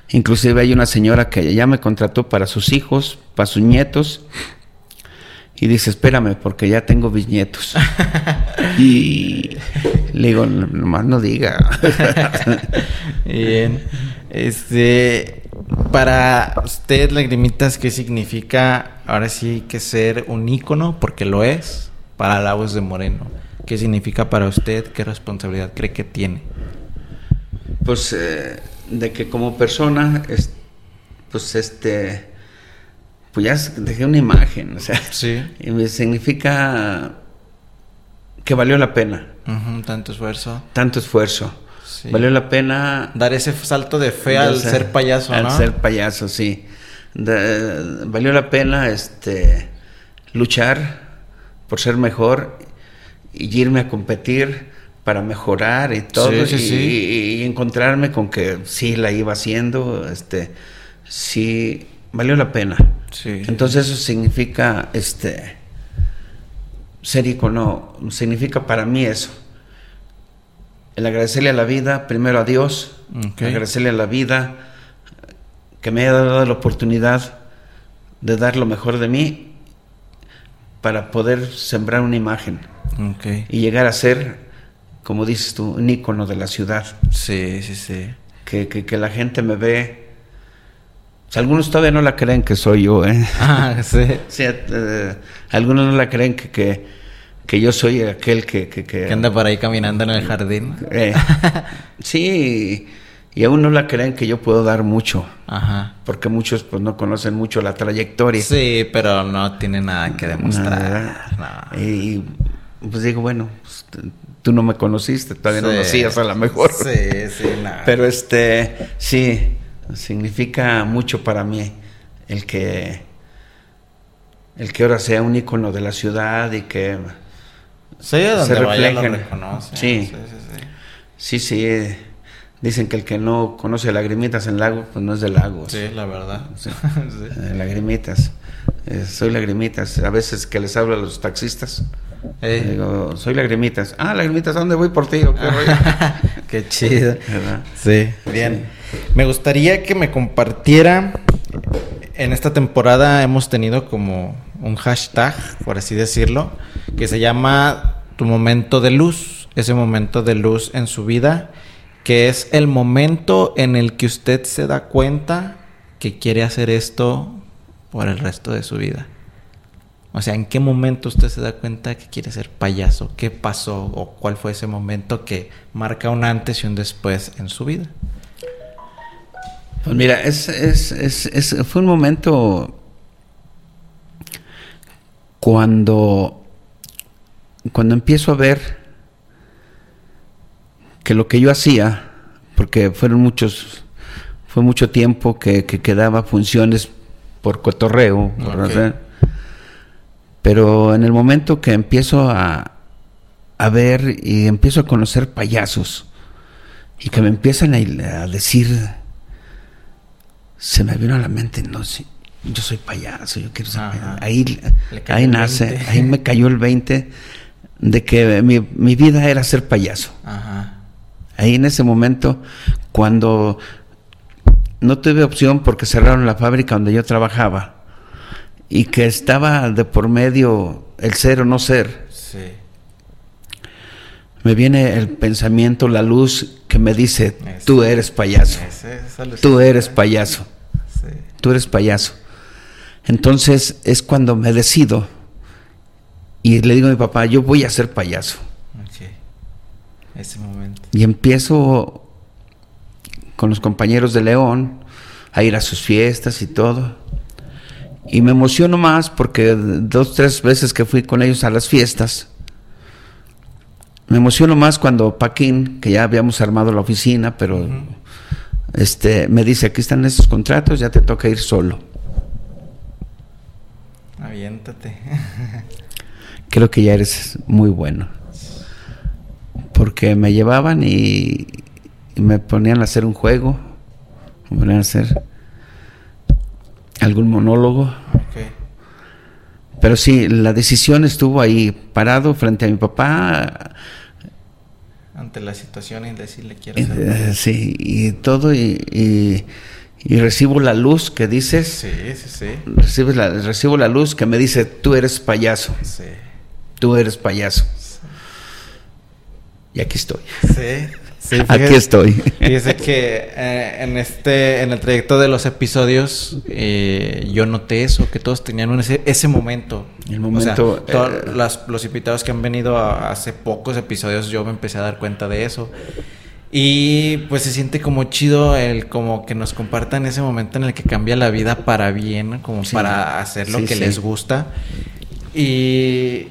Inclusive hay una señora que ya me contrató para sus hijos, para sus nietos y dice, espérame, porque ya tengo bisnietos. y le digo, nomás no diga. Bien. Este, para usted, Lagrimitas, ¿qué significa ahora sí que ser un ícono? Porque lo es, para la voz de Moreno. ¿Qué significa para usted? ¿Qué responsabilidad cree que tiene? Pues eh, de que como persona, es, pues este, pues ya dejé una imagen, o sea, Sí. y me significa que valió la pena, tanto esfuerzo. tanto esfuerzo. Sí. Valió la pena Dar ese salto de fe al O sea, ser payaso, al ¿no? ser payaso, sí. De- valió la pena este luchar por ser mejor y irme a competir para mejorar y todo Sí, sí, y, sí. y- y encontrarme con que sí la iba haciendo, este sí valió la pena. Sí. Entonces eso significa este ser icono, significa para mí eso. El agradecerle a la vida, primero a Dios, agradecerle a la vida que me haya dado la oportunidad de dar lo mejor de mí para poder sembrar una imagen y llegar a ser, como dices tú, un ícono de la ciudad, Sí, sí, sí. que, que- que la gente me ve. Sea, algunos todavía no la creen que soy yo, ¿eh? Ah, sí. Sí, eh, algunos no la creen que, que, que yo soy aquel que... que, que- Que anda por ahí caminando en el jardín. eh, sí, y aún no la creen que yo puedo dar mucho, Ajá. porque muchos pues no conocen mucho la trayectoria. Sí, pero no tiene nada que demostrar. No. Y pues digo, bueno, pues, tú no me conociste, todavía no Sí. lo hacías a lo mejor. Sí, sí, nada. Pero este, sí, significa mucho para mí el que el que ahora sea un ícono de la ciudad y que Sí, donde se reflejen. Sí. sí, sí, sí. sí, sí, eh, dicen que el que no conoce lagrimitas en lago, pues no es de lagos. Sí, la verdad. Eh, lagrimitas. Eh, soy lagrimitas. A veces que les hablo a los taxistas, digo, soy lagrimitas. Ah, lagrimitas, ¿a dónde voy por ti? ¿O qué rollo? Qué chido. ¿Verdad? Sí, bien. Me gustaría que me compartiera. En esta temporada hemos tenido como un hashtag, por así decirlo, que se llama Tu momento de luz. Ese momento de luz en su vida, que es el momento en el que usted se da cuenta que quiere hacer esto por el resto de su vida. O sea, ¿en qué momento usted se da cuenta que quiere ser payaso? ¿Qué pasó o cuál fue ese momento que marca un antes y un después en su vida? Pues mira, es, es, es, es- fue un momento cuando, cuando empiezo a ver que lo que yo hacía, porque fueron muchos, fue mucho tiempo que, que, que daba funciones por cotorreo, por Ok. hacer, pero en el momento que empiezo a, a ver y empiezo a conocer payasos y que me empiezan a, a decir se me vino a la mente, no sé, yo soy payaso, yo quiero ser payaso. Ahí, ahí nace, 20. ahí me cayó el 20 de que mi, mi vida era ser payaso. Ajá. Ahí en ese momento, cuando no tuve opción porque cerraron la fábrica donde yo trabajaba y que estaba de por medio el ser o no ser, Sí. me viene el pensamiento, la luz que me dice, tú eres payaso, tú eres payaso. Tú eres payaso. Entonces es cuando me decido y le digo a mi papá, yo voy a ser payaso. Ok. Ese momento. Y empiezo con los compañeros de León a ir a sus fiestas y todo. Y me emociono más porque dos, tres veces que fui con ellos a las fiestas, me emociono más cuando Paquín, que ya habíamos armado la oficina, pero. Este, me dice, aquí están estos contratos, ya te toca ir solo. Aviéntate. creo que ya eres muy bueno. Porque me llevaban y, y me ponían a hacer un juego, me ponían a hacer algún monólogo. Pero sí, la decisión estuvo ahí parado frente a mi papá, Ante la situación y decirle quiero y, ser eh, sí, y todo, y, y- y recibo la luz que dices, Sí, sí, sí. recibes la- recibo la luz que me dice, tú eres payaso, Sí. tú eres payaso. Y aquí estoy. Sí. Sí, aquí estoy. Fíjese que eh, en este, en el trayecto de los episodios, eh, yo noté eso, que todos tenían un- ese, ese momento. El momento, O sea, eh, las- los invitados que han venido a- hace pocos episodios, yo me empecé a dar cuenta de eso. Y pues se siente como chido el como que nos compartan ese momento en el que cambia la vida para bien, como Sí. para hacer lo Sí, que les gusta. Y,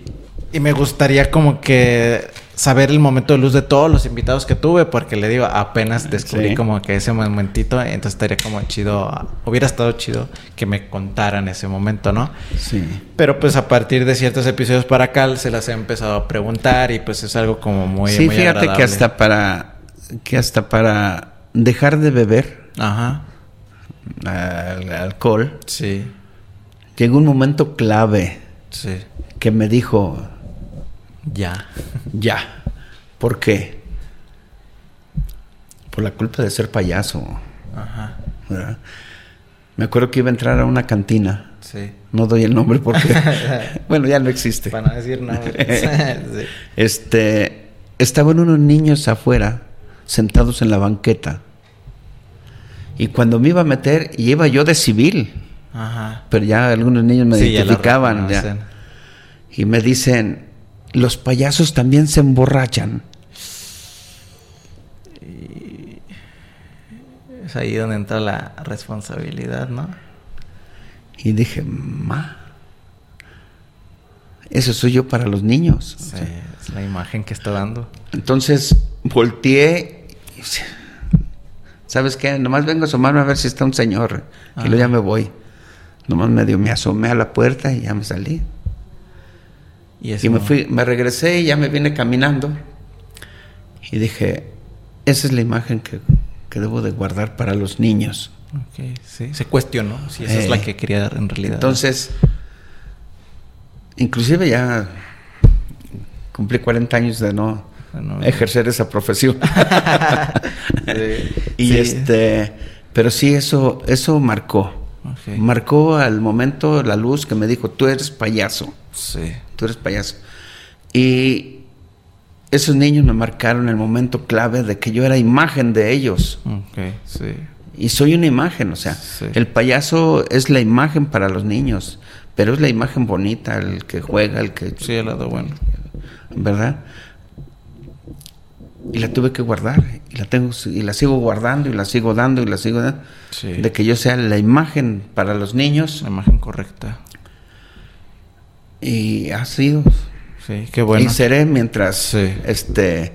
y me gustaría como que saber el momento de luz de todos los invitados que tuve, porque le digo, apenas descubrí Sí. como que ese momentito, entonces estaría como chido, hubiera estado chido que me contaran ese momento, ¿no? Sí. Pero pues a partir de ciertos episodios para acá se las he empezado a preguntar y pues es algo como muy, sí, muy fíjate que hasta para que hasta para dejar de beber Ajá, al- alcohol sí, llegó un momento clave sí, que me dijo ya. ya. ¿Por qué? Por la culpa de ser payaso. Ajá, ¿verdad? Me acuerdo que iba a entrar a una cantina. sí. No doy el nombre porque bueno ya no existe. Para no decir nombres. sí. Este estaban unos niños afuera sentados en la banqueta. Y cuando me iba a meter, iba yo de civil, Ajá. pero ya algunos niños me Sí, identificaban ya. y me dicen, los payasos también se emborrachan. Es ahí donde entra la responsabilidad, ¿no? Y dije, ma, eso soy yo para los niños. Sí, es la imagen que está dando. Entonces volteé, y dije, ¿sabes qué? Nomás vengo a asomarme a ver si está un señor, y luego ya me voy. Nomás medio me asomé a la puerta y ya me salí. Y, me fui, me regresé y ya me vine caminando. Y dije, esa es la imagen que, que debo de guardar para los niños. Sí. Se cuestionó si esa es Eh, la que quería dar en realidad. Entonces, inclusive ya cumplí 40 años de no Bueno, ejercer esa profesión. Sí. y Sí. este, pero sí eso eso marcó. Marcó al momento la luz que me dijo, "Tú eres payaso, Sí. Tú eres payaso." Y esos niños me marcaron el momento clave de que yo era imagen de ellos. Ok, sí. Y soy una imagen, o sea, Sí. el payaso es la imagen para los niños, pero es la imagen bonita, el que juega, el que... Sí, el lado bueno. ¿Verdad? Y la tuve que guardar, y la tengo, y la sigo guardando, y la sigo dando, y la sigo dando, Sí. de que yo sea la imagen para los niños, La imagen correcta. Y ha sido, Sí, qué bueno. y seré mientras, Sí. este,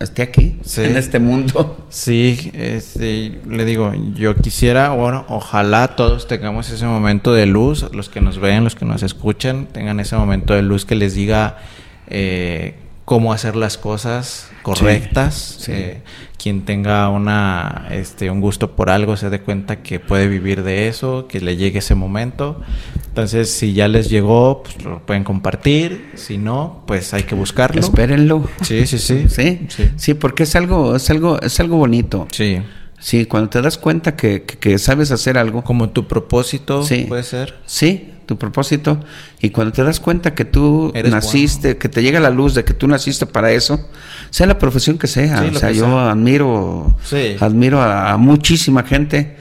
esté aquí, Sí. en este mundo. Sí, este, le digo, yo quisiera, bueno, ojalá todos tengamos ese momento de luz, los que nos ven, los que nos escuchan, tengan ese momento de luz que les diga eh, cómo hacer las cosas correctas. sí. eh, quien tenga una, este, un gusto por algo se dé cuenta que puede vivir de eso, que le llegue ese momento. Entonces, si ya les llegó, pues lo pueden compartir. Si no, pues hay que buscarlo. Espérenlo. Sí, sí, sí. Sí, Sí. sí, porque es algo, es algo, es algo bonito. Sí. Sí, cuando te das cuenta que, que- que sabes hacer algo, Como tu propósito Sí. puede ser. sí, tu propósito, y cuando te das cuenta que tú Eres naciste, que te llega la luz de que tú naciste para eso, sea la profesión que sea, Sí, o sea, yo sea. admiro, Sí. admiro a, a muchísima gente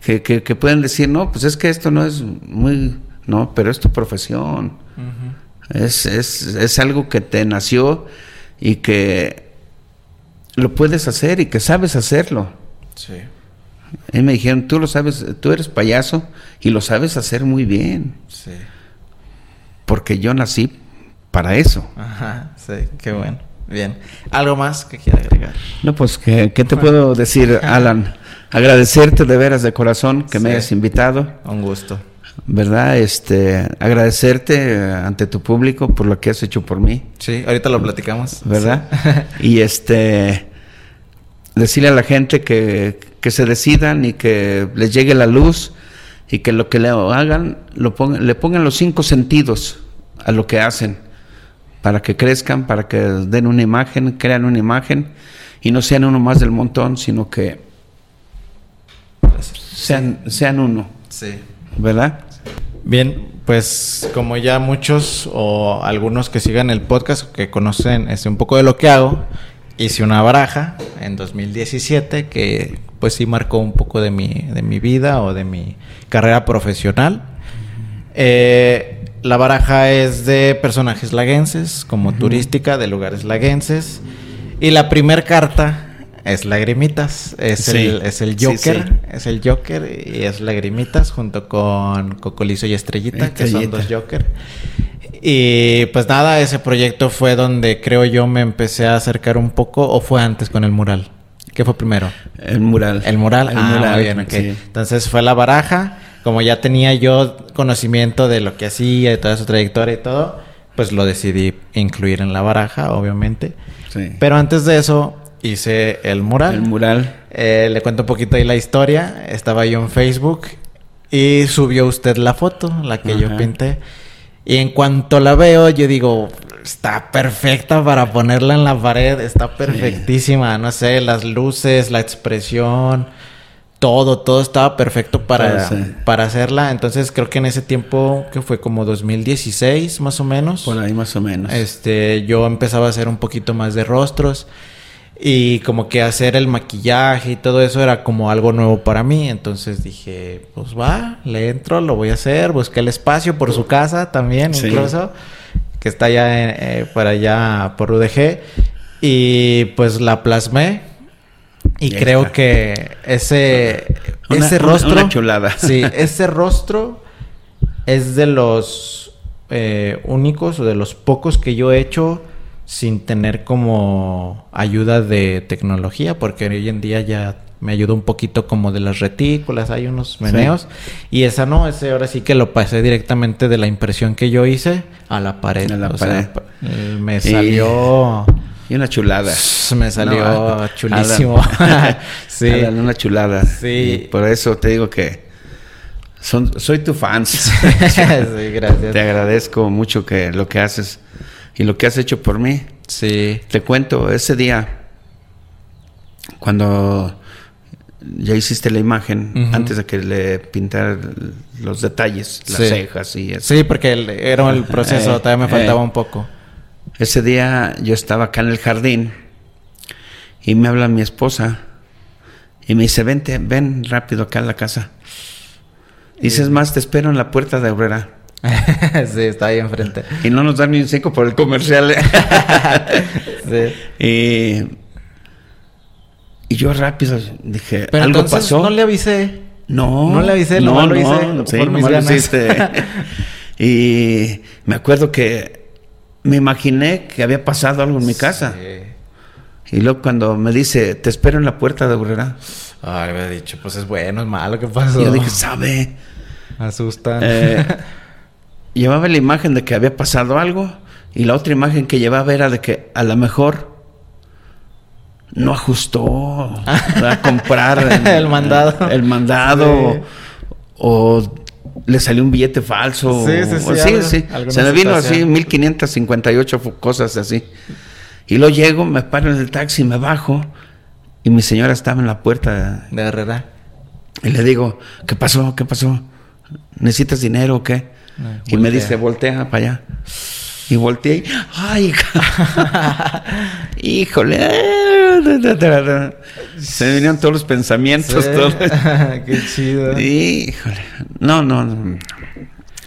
que, que, que pueden decir, no, pues es que esto no es muy, no, pero es tu profesión, es, es, es algo que te nació y que lo puedes hacer y que sabes hacerlo. Sí. Y me dijeron, tú lo sabes, tú eres payaso y lo sabes hacer muy bien, Sí. porque yo nací para eso. Ajá, sí, qué bueno. Bien. ¿Algo más que quiera agregar? No, pues, ¿qué, qué te puedo decir, Alan? Agradecerte de veras de corazón que me hayas invitado, Un gusto. ¿verdad? Este, agradecerte eh, ante tu público por lo que has hecho por mí, Sí, ahorita lo platicamos. ¿verdad? y este, decirle a la gente que, que se decidan y que les llegue la luz y que lo que le hagan, lo pongan, le pongan los cinco sentidos a lo que hacen, para que crezcan, para que den una imagen, crean una imagen y no sean uno más del montón, sino que sean, sean uno. Sí. ¿Verdad? Bien, pues como ya muchos o algunos que sigan el podcast que conocen este, un poco de lo que hago, hice una baraja en 2017 que pues sí marcó un poco de mi, de mi vida o de mi carrera profesional. Eh, la baraja es de personajes laguenses, como turística de lugares laguenses. Y la primer carta es Lagrimitas, es, Sí. el, es el Joker, sí. es el Joker y es Lagrimitas junto con Cocolizo y Estrellita, que son Estrellita. dos Joker. Y pues nada, ese proyecto fue donde creo yo me empecé a acercar un poco, o fue antes con el mural. ¿Qué fue primero? El mural. El mural, El ah, mural, bien, ok. sí. Entonces fue la baraja. Como ya tenía yo conocimiento de lo que hacía, de toda su trayectoria y todo, pues lo decidí incluir en la baraja, obviamente. Sí. Pero antes de eso hice el mural. El mural. Eh, le cuento un poquito ahí la historia. Estaba yo en Facebook y subió usted la foto, la que yo pinté. Y en cuanto la veo, yo digo, está perfecta para ponerla en la pared, está perfectísima. No sé, las luces, la expresión, todo, todo estaba perfecto para, sí. para hacerla. Entonces creo que en ese tiempo, que fue como 2016 más o menos. Por ahí más o menos. Este, yo empezaba a hacer un poquito más de rostros y como que hacer el maquillaje y todo eso era como algo nuevo para mí. Entonces dije, pues va, le entro, lo voy a hacer. Busqué el espacio por su casa también, Sí. incluso, que está allá en- eh, por allá por UDG. Y pues la plasmé. Y Ya creo está. que ese, Una- ese una- rostro. una chulada. Sí, ese rostro es de los eh, únicos o de los pocos que yo he hecho sin tener como ayuda de tecnología, porque hoy en día ya me ayuda un poquito como de las retículas, hay unos meneos. Y esa no, ese ahora sí que lo pasé directamente de la impresión que yo hice a la pared. A la O sea, pared. pa- eh, me salió... Y una chulada. Me salió No, chulísimo. Sí. Una chulada. Sí. Y por eso te digo que son, soy tu fan. sí, gracias. Te agradezco mucho que lo que haces y lo que has hecho por mí. Sí. Te cuento, ese día, cuando ya hiciste la imagen, antes de que le pintara los detalles, las Sí. cejas y eso. Sí, porque el- era el proceso, Eh, todavía me faltaba eh. un poco. Ese día yo estaba acá en el jardín y me habla mi esposa y me dice, vente, ven rápido acá a la casa. Dices más, te espero en la puerta de Aurrera. sí, está ahí enfrente. Y no nos dan ni un cinco por el comercial. ¿eh? Sí. y, y yo rápido dije, Pero ¿algo entonces pasó? no le avisé. No, No le avisé, no, lo no, hice sí, por mis ganas. y me acuerdo que me imaginé que había pasado algo en mi casa. Sí. Y luego cuando me dice, te espero en la puerta de Aurrera. Ay, me había dicho, pues es bueno, es malo, ¿qué pasó? Y yo dije, ¿sabe? Asustan. Eh, llevaba la imagen de que había pasado algo y la otra imagen que llevaba era de que a lo mejor no ajustó a comprar en- El mandado. el mandado Sí. o le salió un billete falso Sí, sí, o- sí, sí, algo- sí. se me vino así situación. 1558 fu- cosas así y luego llego me paro en el taxi me bajo y mi señora estaba en la puerta De Herrera. y le digo, ¿qué pasó? ¿Qué pasó? ¿Necesitas dinero o qué? Y me dice, voltea para allá. Y volteé y, ¡ay! híjole. Se me vinieron todos los pensamientos. Sí. todo. Qué chido. híjole. No, no, no.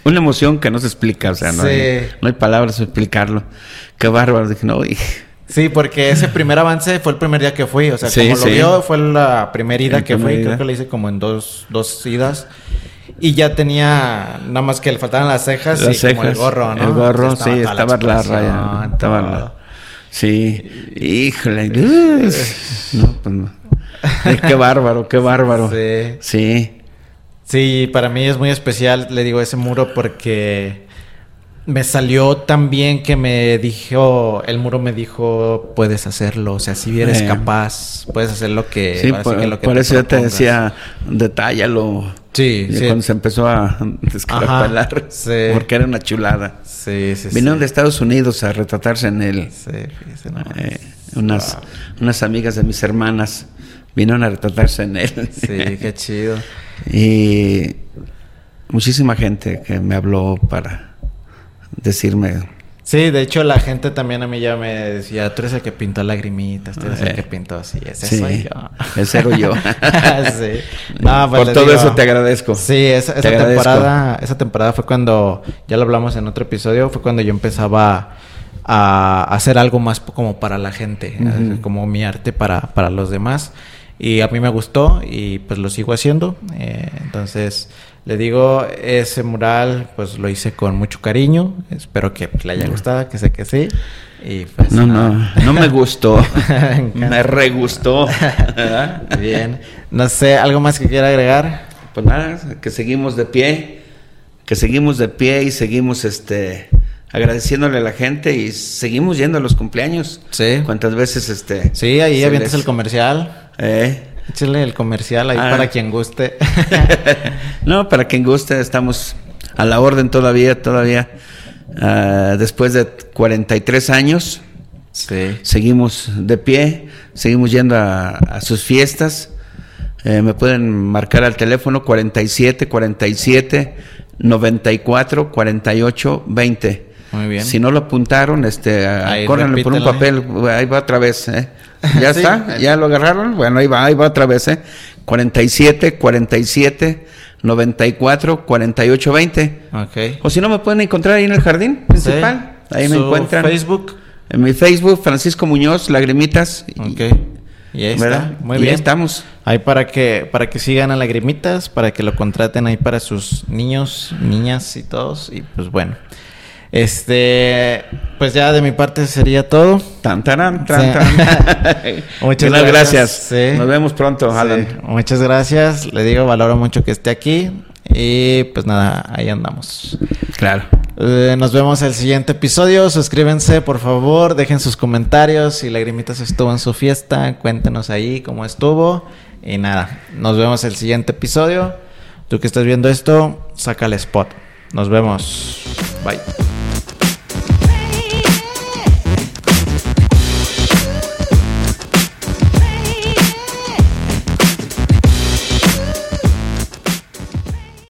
Una emoción que no se explica, o sea, no, Sí. hay, no hay palabras para explicarlo. Qué bárbaro. Dije, no, y- Sí, porque ese primer avance fue el primer día que fui. O sea, Sí, como lo vio, fue la primera ida que fui. Creo que lo hice como en dos, dos idas. Y ya tenía, nada más que le faltaban las cejas las y como el gorro, ¿no? El gorro, sí, estaba la expresión, raya. Estaba la- Sí, híjole. No, pues no. Eh, Qué bárbaro, qué bárbaro. Sí. Sí. Sí, para mí es muy especial, le digo, ese muro porque me salió tan bien que me dijo, el muro me dijo, puedes hacerlo, o sea, si eres Eh. capaz, puedes hacer lo que... Sí, sí por, que lo que por eso yo te propongas". decía, detállalo. Sí, Y sí. Cuando se empezó a descarapelar. Sí. Porque era una chulada. Sí, sí, Vinieron sí. de Estados Unidos a retratarse en él. Sí, fíjese nomás. Eh, unas, unas amigas de mis hermanas vinieron a retratarse en él. Sí, qué chido. y muchísima gente que me habló para decirme Sí, de hecho la gente también a mí ya me decía, tú eres el que pintó lagrimitas, tú eres el Eh. que pintó así, ese Sí, soy yo. ese era yo. sí. No, pues Por todo digo, eso te agradezco. Sí, esa, Te esa agradezco. temporada, esa temporada fue cuando, ya lo hablamos en otro episodio, fue cuando yo empezaba a hacer algo más como para la gente, como mi arte para, para los demás. Y a mí me gustó y pues lo sigo haciendo. Eh, entonces, le digo, ese mural pues lo hice con mucho cariño. Espero que pues, le haya gustado, que sé que sí. Y pues, No, no, no me gustó. Me encanta. me re gustó. Bien. No sé, ¿algo más que quiera agregar? Pues nada, que seguimos de pie, que seguimos de pie y seguimos este agradeciéndole a la gente y seguimos yendo a los cumpleaños. Sí. ¿Cuántas veces este Sí, ahí avientas les- el comercial. Eh. Échale el comercial ahí Ah. para quien guste. no, para quien guste, estamos a la orden todavía, todavía. Ah, después de 43 años, sí. seguimos de pie, seguimos yendo a, a sus fiestas. Eh, me pueden marcar al teléfono 47 47 94 48 20. Muy bien. Si no lo apuntaron, este, Ahí, córranle por un papel, ahí va otra vez, ¿eh? ¿Ya Sí. está? ¿Ya lo agarraron? Bueno, ahí va, ahí va otra vez, ¿eh? 47 47 94 48 20. Ok. O si no, me pueden encontrar ahí en el jardín principal. Sí. Ahí me encuentran. Facebook. En mi Facebook, Francisco Muñoz, Lagrimitas. y- Ok. Y ahí está. Muy Y bien. estamos. Ahí para que, para que sigan a Lagrimitas, para que lo contraten ahí para sus niños, niñas y todos. Y pues bueno. Este, pues ya de mi parte sería todo. Tan, taran, tan, Sí. tan. Muchas gracias. Sí. Nos vemos pronto, Sí, Alan. Muchas gracias. Le digo, valoro mucho que esté aquí. Y pues nada, ahí andamos. Claro. Eh, nos vemos el siguiente episodio. Suscríbanse, por favor. Dejen sus comentarios. Si Lagrimitas estuvo en su fiesta, cuéntenos ahí cómo estuvo. Y nada, nos vemos el siguiente episodio. Tú que estás viendo esto, saca el spot. Nos vemos. Bye.